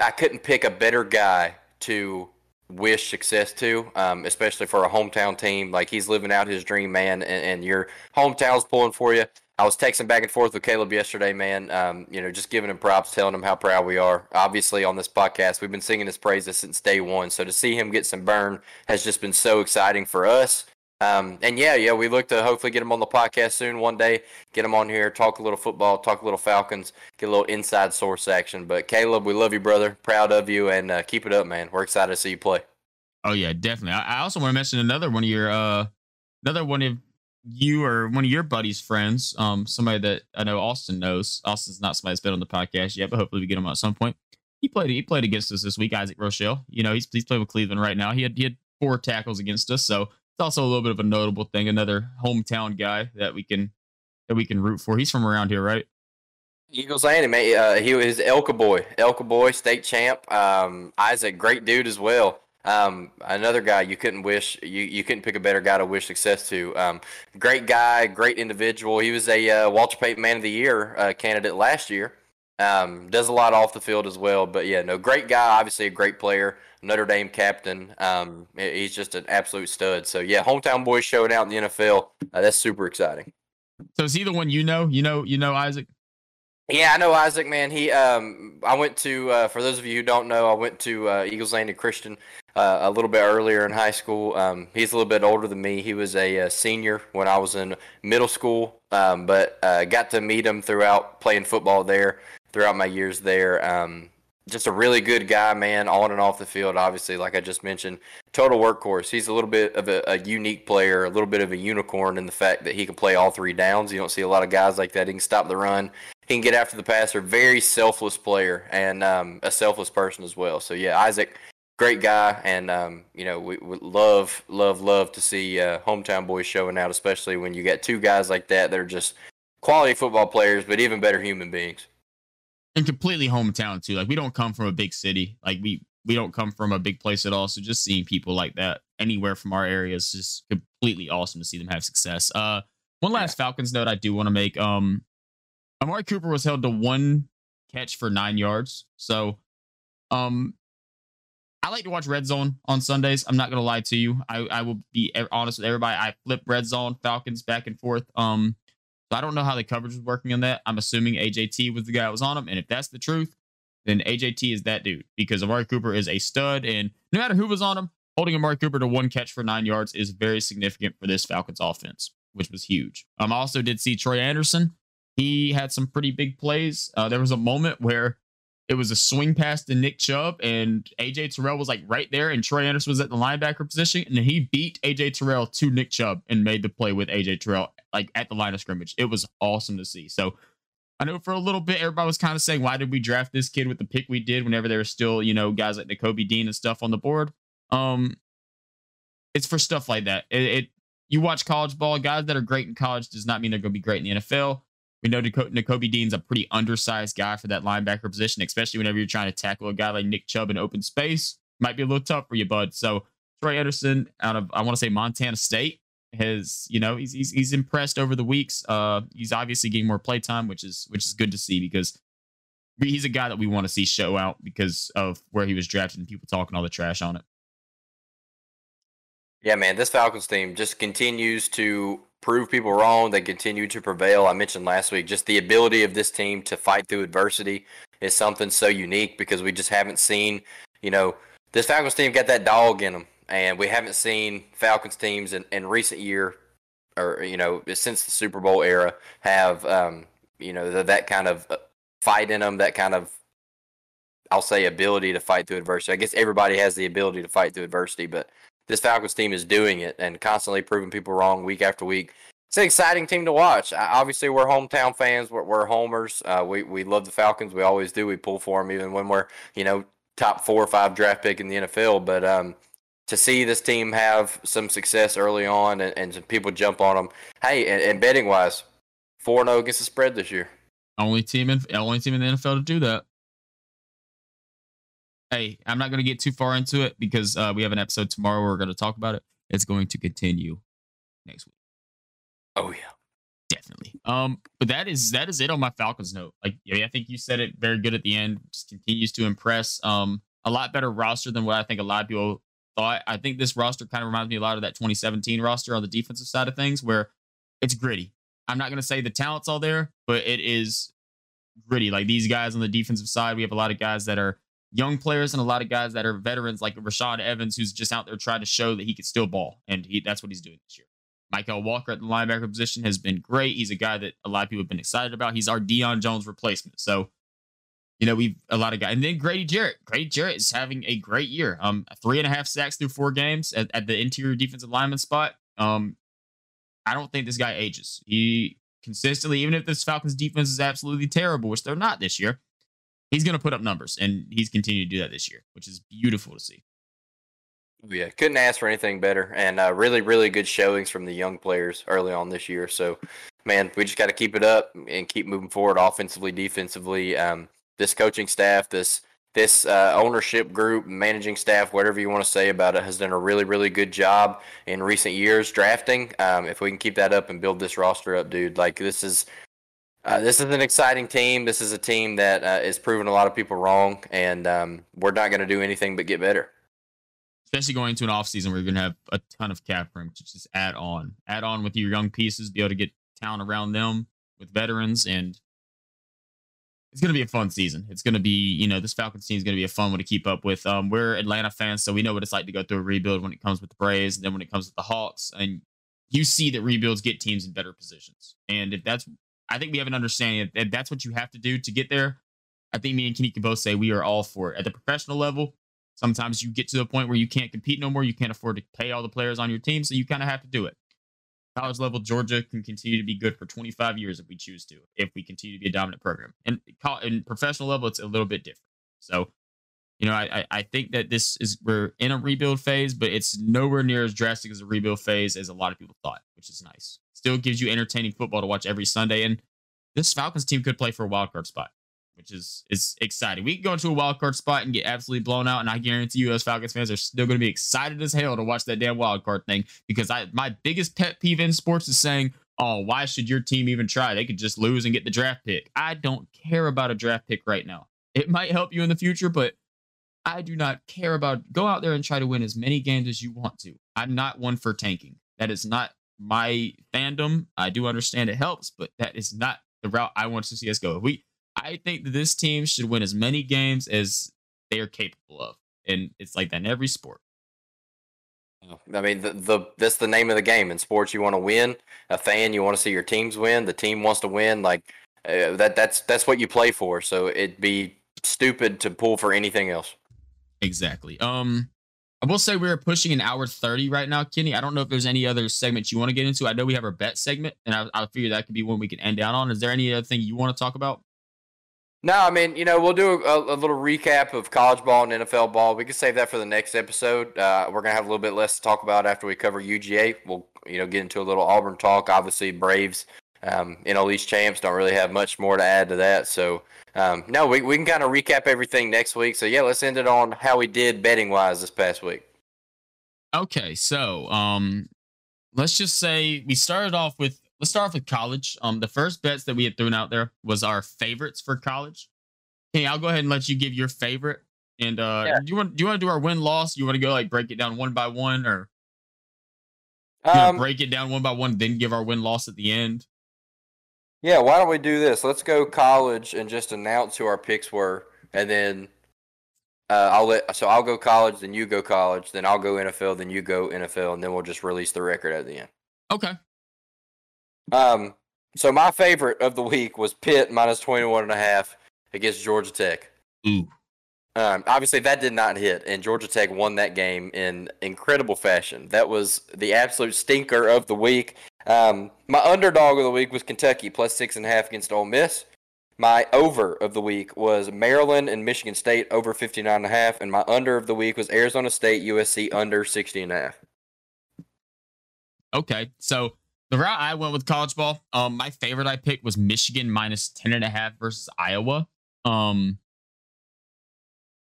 I couldn't pick a better guy to wish success to, um, especially for a hometown team. Like he's living out his dream, man, and, and your hometown's pulling for you. I was texting back and forth with Caleb yesterday, man. Um, you know, just giving him props, telling him how proud we are. Obviously, on this podcast, we've been singing his praises since day one. So to see him get some burn has just been so exciting for us. Um, and yeah, yeah, we look to hopefully get him on the podcast soon one day, get him on here, talk a little football, talk a little Falcons, get a little inside source action. But Caleb, we love you, brother. Proud of you, and uh, keep it up, man. We're excited to see you play. Oh yeah, definitely. I, I also want to mention another one of your, uh, another one of you or one of your buddies' friends, um, somebody that I know Austin knows. Austin's not somebody that's been on the podcast yet, but hopefully we get him at some point. He played he played against us this week, Isaac Rochell. You know, he's he's playing with Cleveland right now. He had he had four tackles against us, so also a little bit of a notable thing. Another hometown guy that we can that we can root for. He's from around here, right? Eagles and uh, he was ELCA boy, ELCA boy, state champ. Um, Isaac, great dude as well. Um, another guy you couldn't wish you, you couldn't pick a better guy to wish success to. Um, great guy, great individual. He was a uh, Walter Payton Man of the Year uh, candidate last year. Um, does a lot off the field as well. But yeah, no, great guy. Obviously a great player. Notre Dame captain. Um, he's just an absolute stud. So yeah, hometown boys showing out in the NFL. Uh, that's super exciting. So is he the one you know? You know, you know Isaac. Yeah, I know Isaac, man. He, um, I went to. Uh, for those of you who don't know, I went to uh, Eagles Landing Christian uh, a little bit earlier in high school. Um, he's a little bit older than me. He was a, a uh, senior when I was in middle school, um, but uh, got to meet him throughout playing football there, throughout my years there. Just a really good guy, man, on and off the field. Obviously, like I just mentioned, total workhorse. He's a little bit of a, a, unique player, a little bit of a unicorn in the fact that he can play all three downs. You don't see a lot of guys like that. He can stop the run. He can get after the passer. Very selfless player and um, a selfless person as well. So yeah, Isaac, great guy, and um, you know we, we, love, love, love to see uh, hometown boys showing out, especially when you got two guys like that that are just quality football players, but even better human beings and completely hometown too. Like we don't come from a big city. Like we we don't come from a big place at all. So just seeing people like that anywhere from our area is just completely awesome to see them have success. Uh, one last yeah. Falcons note I do want to make. Um, Amari Cooper was held to one catch for nine yards. So, um, I like to watch Red Zone on Sundays. I'm not gonna lie to you. I I will be honest with everybody. I flip Red Zone Falcons back and forth. Um, so I don't know how the coverage was working on that. I'm assuming AJT was the guy that was on him. And if that's the truth, then AJT is that dude because Amari Cooper is a stud. And no matter who was on him, holding Amari Cooper to one catch for nine yards is very significant for this Falcons offense, which was huge. Um, I also did see Troy Anderson. He had some pretty big plays. Uh, there was a moment where it was a swing pass to Nick Chubb, and AJ Terrell was like right there, and Troy Anderson was at the linebacker position, and he beat AJ Terrell to Nick Chubb and made the play with AJ Terrell like at the line of scrimmage. It was awesome to see. So I know for a little bit everybody was kind of saying, why did we draft this kid with the pick we did whenever there were still, you know, guys like Nakobe Dean and stuff on the board? Um, it's for stuff like that. It, it you watch college ball, guys that are great in college does not mean they're going to be great in the NFL. We know Nakobe Dean's a pretty undersized guy for that linebacker position, especially whenever you're trying to tackle a guy like Nick Chubb in open space. Might be a little tough for you, bud. So Troy Anderson out of I want to say Montana State has you know he's, he's he's impressed over the weeks. Uh, he's obviously getting more play time, which is which is good to see because he's a guy that we want to see show out because of where he was drafted and people talking all the trash on it. Yeah, man, this Falcons team just continues to prove people wrong. They continue to prevail. I mentioned last week just the ability of this team to fight through adversity is something so unique because we just haven't seen, you know, this Falcons team got that dog in them and we haven't seen Falcons teams in, in recent year or you know since the Super Bowl era have um, you know the, that kind of uh, fight in them, that kind of I'll say ability to fight through adversity. I guess everybody has the ability to fight through adversity, but this Falcons team is doing it and constantly proving people wrong week after week. It's an exciting team to watch. Obviously, we're hometown fans. We're, we're homers. Uh, we we love the Falcons. We always do. We pull for them even when we're you know top four or five draft pick in the NFL. But um, to see this team have some success early on and, and some people jump on them. Hey, and, and betting wise, four zero oh against the spread this year. Only team in only team in the NFL to do that. Hey, I'm not going to get too far into it because uh, we have an episode tomorrow where we're going to talk about it. It's going to continue next week. Oh yeah, definitely. Um, but that is that is it on my Falcons note. Like, yeah, I think you said it very good at the end. Just continues to impress. Um, a lot better roster than what I think a lot of people thought. I think this roster kind of reminds me a lot of that 2017 roster on the defensive side of things, where it's gritty. I'm not going to say the talent's all there, but it is gritty. Like these guys on the defensive side, we have a lot of guys that are young players and a lot of guys that are veterans, like Rashaan Evans, who's just out there trying to show that he can still ball, and he, that's what he's doing this year. Mykal Walker at the linebacker position has been great. He's a guy that a lot of people have been excited about. He's our Deion Jones replacement. So you know, we've a lot of guys. And then Grady Jarrett. Grady Jarrett is having a great year. Um, three and a half sacks through four games at, at the interior defensive lineman spot. Um, I don't think this guy ages. He consistently, even if this Falcons defense is absolutely terrible, which they're not this year, he's going to put up numbers, and he's continued to do that this year, which is beautiful to see. Yeah, couldn't ask for anything better, and uh, really, really good showings from the young players early on this year. So, man, we just got to keep it up and keep moving forward, offensively, defensively. Um, this coaching staff, this this uh, ownership group, managing staff, whatever you want to say about it, has done a really, really good job in recent years drafting. Um, if we can keep that up and build this roster up, dude, like this is uh, this is an exciting team. This is a team that uh, is proving a lot of people wrong, and um, we're not going to do anything but get better. Especially going into an off season where you're going to have a ton of cap room to just add on, add on with your young pieces, be able to get talent around them with veterans, and it's going to be a fun season. It's going to be, you know, this Falcons team is going to be a fun one to keep up with. Um, we're Atlanta fans, so we know what it's like to go through a rebuild when it comes with the Braves, and then when it comes with the Hawks, and you see that rebuilds get teams in better positions. And if that's, I think we have an understanding that that's what you have to do to get there. I think me and Kenny can both say we are all for it. At the professional level, sometimes you get to a point where you can't compete no more. You can't afford to pay all the players on your team, so you kind of have to do it. College level, Georgia can continue to be good for 25 years if we choose to, if we continue to be a dominant program. And in professional level, it's a little bit different. So, you know, I I think that this is we're in a rebuild phase, but it's nowhere near as drastic as a rebuild phase as a lot of people thought, which is nice. Still gives you entertaining football to watch every Sunday, and this Falcons team could play for a wild card spot which is is exciting. We can go into a wild card spot and get absolutely blown out, and I guarantee you, as Falcons fans, are still going to be excited as hell to watch that damn wild card thing. Because I my biggest pet peeve in sports is saying, "Oh, why should your team even try? They could just lose and get the draft pick." I don't care about a draft pick right now. It might help you in the future, but I do not care about. Go out there and try to win as many games as you want to. I'm not one for tanking. That is not my fandom. I do understand it helps, but that is not the route I want to see us go. If we I think that this team should win as many games as they are capable of, and it's like that in every sport. I mean, the, the that's the name of the game in sports. You want to win. A fan, you want to see your teams win. The team wants to win. Like uh, that. That's that's what you play for. So it'd be stupid to pull for anything else. Exactly. Um, I will say we're pushing an hour 30 right now, Kenny. I don't know if there's any other segments you want to get into. I know we have our bet segment, and I, I figure that could be one we can end down on. Is there any other thing you want to talk about? No, I mean, you know, we'll do a, a, little recap of college ball and NFL ball. We can save that for the next episode. Uh, we're gonna have a little bit less to talk about after we cover UGA. We'll, you know, get into a little Auburn talk. Obviously, Braves, um, know, these champs don't really have much more to add to that. So, um, no, we we can kind of recap everything next week. So yeah, let's end it on how we did betting wise this past week. Okay, so um, let's just say we started off with let's start off with college. Um, the first bets that we had thrown out there was our favorites for college. Hey, I'll go ahead and let you give your favorite. And uh, yeah. do you want do you want to do our win loss? You want to go like break it down one by one, or um, break it down one by one, then give our win loss at the end? Yeah, why don't we do this? Let's go college and just announce who our picks were, and then uh, I'll let. So I'll go college, then you go college, then I'll go NFL, then you go NFL, and then we'll just release the record at the end. Okay, um, so my favorite of the week was Pitt minus 21 and a half against Georgia Tech. Ooh. Um, obviously that did not hit, and Georgia Tech won that game in incredible fashion. That was the absolute stinker of the week. Um, my underdog of the week was Kentucky plus six and a half against Ole Miss. My over of the week was Maryland and Michigan State over 59 and a half, and my under of the week was Arizona State USC under 60 and a half. Okay, so the route I went with college ball, um, my favorite I picked was Michigan minus 10 and a half versus Iowa. Um,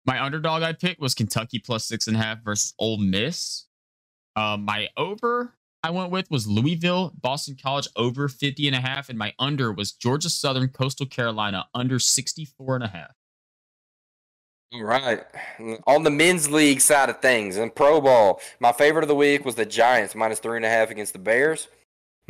my underdog I picked was Kentucky plus six and a half versus Ole Miss. Um, my over I went with was Louisville, Boston College over 50 and a half. And my under was Georgia Southern, Coastal Carolina under 64 and a half. All right. On the men's league side of things and pro ball, my favorite of the week was the Giants minus three and a half against the Bears.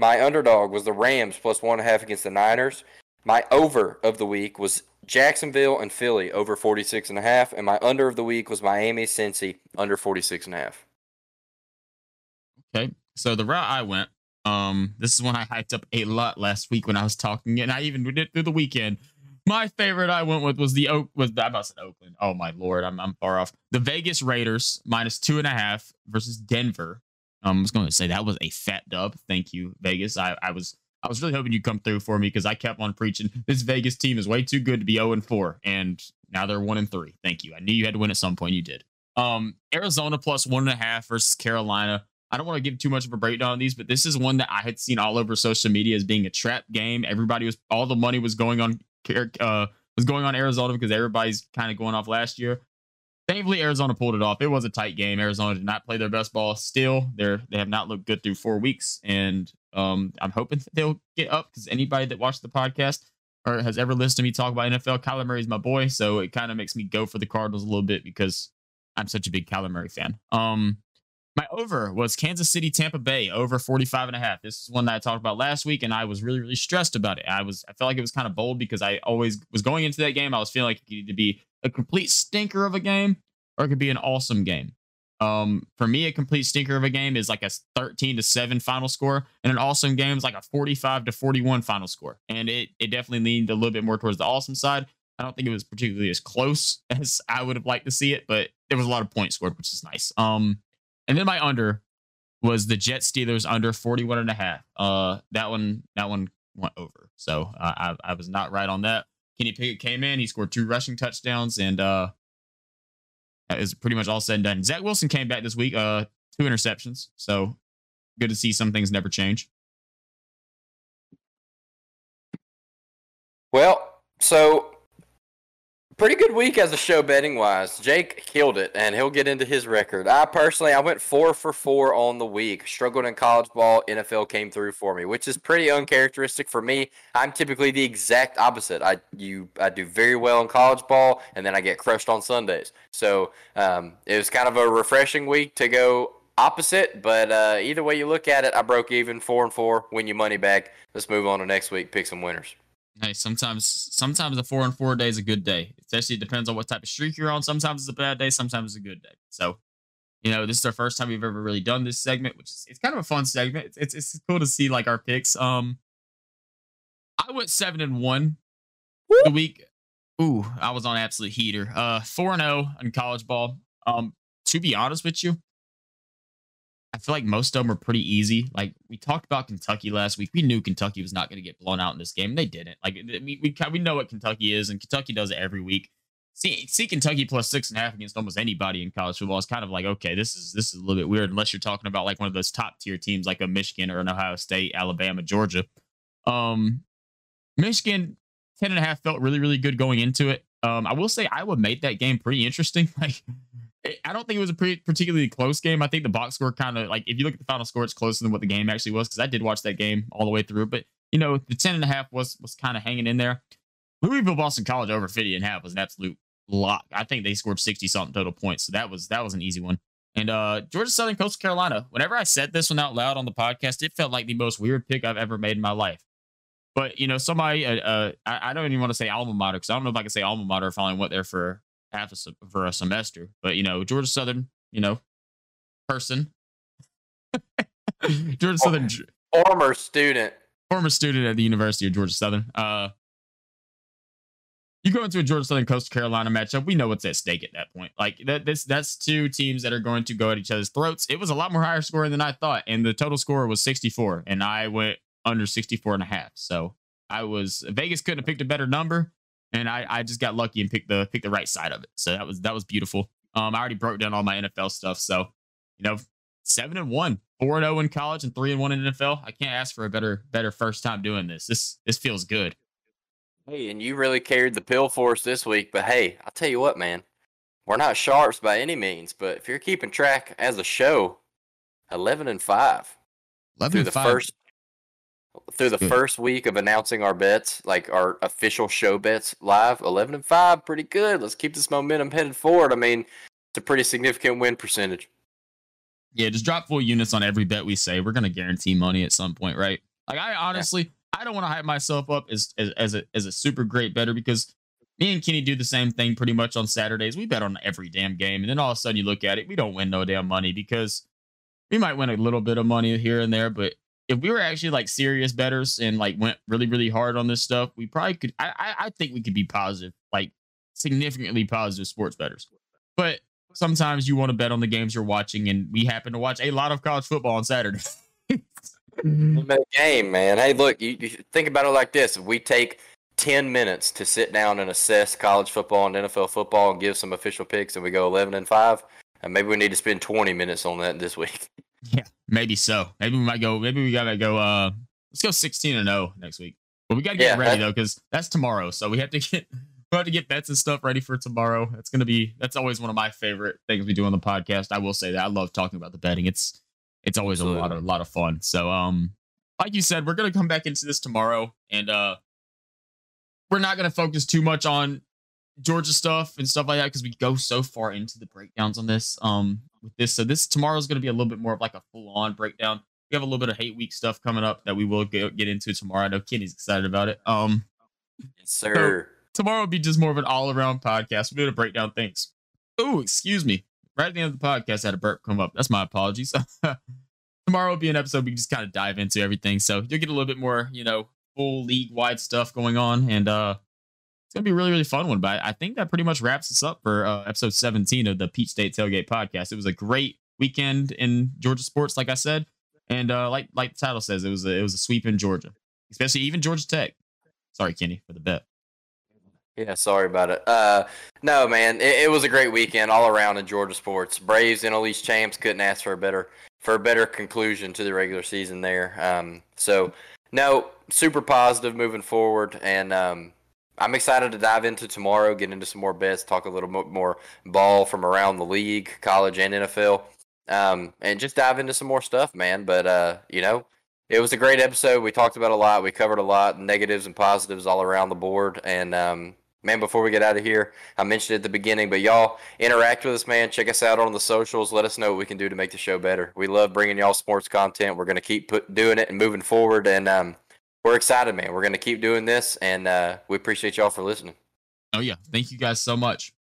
My underdog was the Rams plus one and a half against the Niners. My over of the week was Jacksonville and Philly over 46 and a half. And my under of the week was Miami Cincy under 46 and a half. Okay. So the route I went, um, this is one I hyped up a lot last week when I was talking, and I even did it through the weekend. My favorite I went with was the Oak was I to say Oakland. Oh my lord, I'm I'm far off. The Vegas Raiders minus two and a half versus Denver um, I was going to say that was a fat dub. Thank you, Vegas. I, I was I was really hoping you'd come through for me because I kept on preaching this Vegas team is way too good to be 0 and 4, and now they're 1 and 3. Thank you. I knew you had to win at some point. You did. Um, Arizona plus one and a half versus Carolina. I don't want to give too much of a breakdown on these, but this is one that I had seen all over social media as being a trap game. Everybody was all the money was going on uh was going on Arizona because everybody's kind of going off last year. Thankfully, Arizona pulled it off. It was a tight game. Arizona did not play their best ball. Still, they're they have not looked good through four weeks, and um, I'm hoping they'll get up because anybody that watched the podcast or has ever listened to me talk about NFL, Kyler Murray is my boy, so it kind of makes me go for the Cardinals a little bit because I'm such a big Kyler Murray fan. Um, my over was Kansas City, Tampa Bay over 45 and a half. This is one that I talked about last week, and I was really, really stressed about it. I was, I felt like it was kind of bold because I always was going into that game. I was feeling like it needed to be a complete stinker of a game, or it could be an awesome game. Um, for me, a complete stinker of a game is like a 13 to 7 final score, and an awesome game is like a 45 to 41 final score. And it it definitely leaned a little bit more towards the awesome side. I don't think it was particularly as close *laughs* as I would have liked to see it, but there was a lot of points scored, which is nice. Um, and then my under was the Jet Steelers under 41 and a half. Uh, that one, that one went over. So uh, I, I was not right on that. Kenny Pickett came in, he scored two rushing touchdowns, and uh, that is pretty much all said and done. Zach Wilson came back this week, uh, two interceptions. So good to see some things never change. Well, so pretty good week as a show betting wise. Jake killed it, and he'll get into his record. I personally, I went four for four on the week. Struggled in college ball. NFL came through for me, which is pretty uncharacteristic for me. I'm typically the exact opposite. I you I do very well in college ball, and then I get crushed on Sundays. So um, it was kind of a refreshing week to go opposite. But uh, either way you look at it, I broke even four and four. Win your money back. Let's move on to next week. Pick some winners. Hey, sometimes sometimes a four and four day is a good day. Especially it depends on what type of streak you're on. Sometimes it's a bad day, sometimes it's a good day. So, you know, this is our first time we've ever really done this segment, which is it's kind of a fun segment. It's it's, it's cool to see like our picks. Um I went seven and one Woo! the week. Ooh, I was on absolute heater. Uh four and oh in college ball. Um, to be honest with you, I feel like most of them are pretty easy. Like we talked about Kentucky last week. We knew Kentucky was not going to get blown out in this game. And they didn't. Like we, we we know what Kentucky is, and Kentucky does it every week. See see Kentucky plus six and a half against almost anybody in college football is kind of like okay, this is this is a little bit weird unless you're talking about like one of those top tier teams like a Michigan or an Ohio State, Alabama, Georgia. Um, Michigan ten and a half felt really really good going into it. Um, I will say Iowa made that game pretty interesting. *laughs* Like I don't think it was a pretty, particularly close game. I think the box score kind of like if you look at the final score, it's closer than what the game actually was because I did watch that game all the way through. But you know, the 10 and a half was was kind of hanging in there. Louisville Boston College over 50 and a half was an absolute lock. I think they scored 60 something total points. So that was that was an easy one. And uh Georgia Southern Coastal Carolina. Whenever I said this one out loud on the podcast, it felt like the most weird pick I've ever made in my life. But you know, somebody, uh, uh I, I, don't even want to say alma mater because I don't know if I can say alma mater if I only went there for half a for a semester. But you know, Georgia Southern, you know, person, *laughs* Georgia Southern, former student, former student at the University of Georgia Southern. Uh, you go into a Georgia Southern Coastal Carolina matchup, we know what's at stake at that point. Like that, this that's two teams that are going to go at each other's throats. It was a lot more higher scoring than I thought, and the total score was 64, and I went under 64 and a half. So I was Vegas couldn't have picked a better number and I, I just got lucky and picked the picked the right side of it. So that was that was beautiful. Um, I already broke down all my NFL stuff, so you know, seven and one, four and zero oh in college, and three and one in NFL. I can't ask for a better better first time doing this. This this feels good. Hey, and you really carried the pill for us this week. But hey, I'll tell you what, man, we're not sharps by any means. But if you're keeping track as a show, eleven and five. 11 through the five. first through the Good. first week of announcing our bets, like our official show bets live, 11 and 5, pretty good. Let's keep this momentum headed forward. I mean, it's a pretty significant win percentage. Yeah, just drop full units on every bet we say. We're going to guarantee money at some point, right? Like, I honestly. I don't want to hype myself up as, as, as, a, as a super great better because me and Kenny do the same thing pretty much on Saturdays. We bet on every damn game. And then all of a sudden you look at it, we don't win no damn money because we might win a little bit of money here and there, but if we were actually like serious betters and like went really really hard on this stuff, we probably could. I I, I think we could be positive, like significantly positive sports betters. But sometimes you want to bet on the games you're watching, and we happen to watch a lot of college football on Saturday. Mm-hmm. game, man. Hey, look, you, you think about it like this: if we take 10 minutes to sit down and assess college football and NFL football and give some official picks and we go 11 and 5 and maybe we need to spend 20 minutes on that this week *laughs* Yeah, maybe so. Maybe we might go. Maybe we gotta go. Uh, let's go sixteen and zero oh next week. But we gotta get yeah, ready that, though, because that's tomorrow. So we have to get *laughs* we have to get bets and stuff ready for tomorrow. That's gonna be. That's always one of my favorite things we do on the podcast. I will say that I love talking about the betting. It's it's always Absolutely. a lot of a lot of fun. So um, like you said, we're gonna come back into this tomorrow, and uh, we're not gonna focus too much on Georgia stuff and stuff like that because we go so far into the breakdowns on this. Um, with this. So this tomorrow is going to be a little bit more of like a full on breakdown. We have a little bit of hate week stuff coming up that we will get, get into tomorrow. I know Kenny's excited about it. Um, yes, sir. So tomorrow will be just more of an all around podcast. We're going to break down things. Oh, excuse me. Right at the end of the podcast, I had a burp come up. That's my apologies. *laughs* tomorrow will be an episode we just kind of dive into everything. So you'll get a little bit more, you know, full league wide stuff going on. And uh it's gonna be a really really fun one. But I think that pretty much wraps us up for uh, episode 17 of the Peach State Tailgate podcast. It was a great weekend in Georgia sports, like I said, and uh, like like the title says, it was a, it was a sweep in Georgia, especially even Georgia Tech. Sorry, Kenny, for the bet. Yeah, sorry about it. Uh, no, man, it, it, was a great weekend all around in Georgia sports. Braves and East champs couldn't ask for a better for a better conclusion to the regular season there. Um, so no, super positive moving forward, and um, I'm excited to dive into tomorrow, get into some more bets, talk a little bit more ball from around the league, college and NFL, um, and just dive into some more stuff, man. But uh, you know, it was a great episode. We talked about a lot. We covered a lot, negatives and positives all around the board, and um, man, before we get out of here, I mentioned at the beginning, but y'all interact with us, man. Check us out on the socials. Let us know what we can do to make the show better. We love bringing y'all sports content. We're gonna keep put, doing it and moving forward, and um, we're excited, man. We're gonna keep doing this, and uh, we appreciate y'all for listening. Oh yeah, thank you guys so much.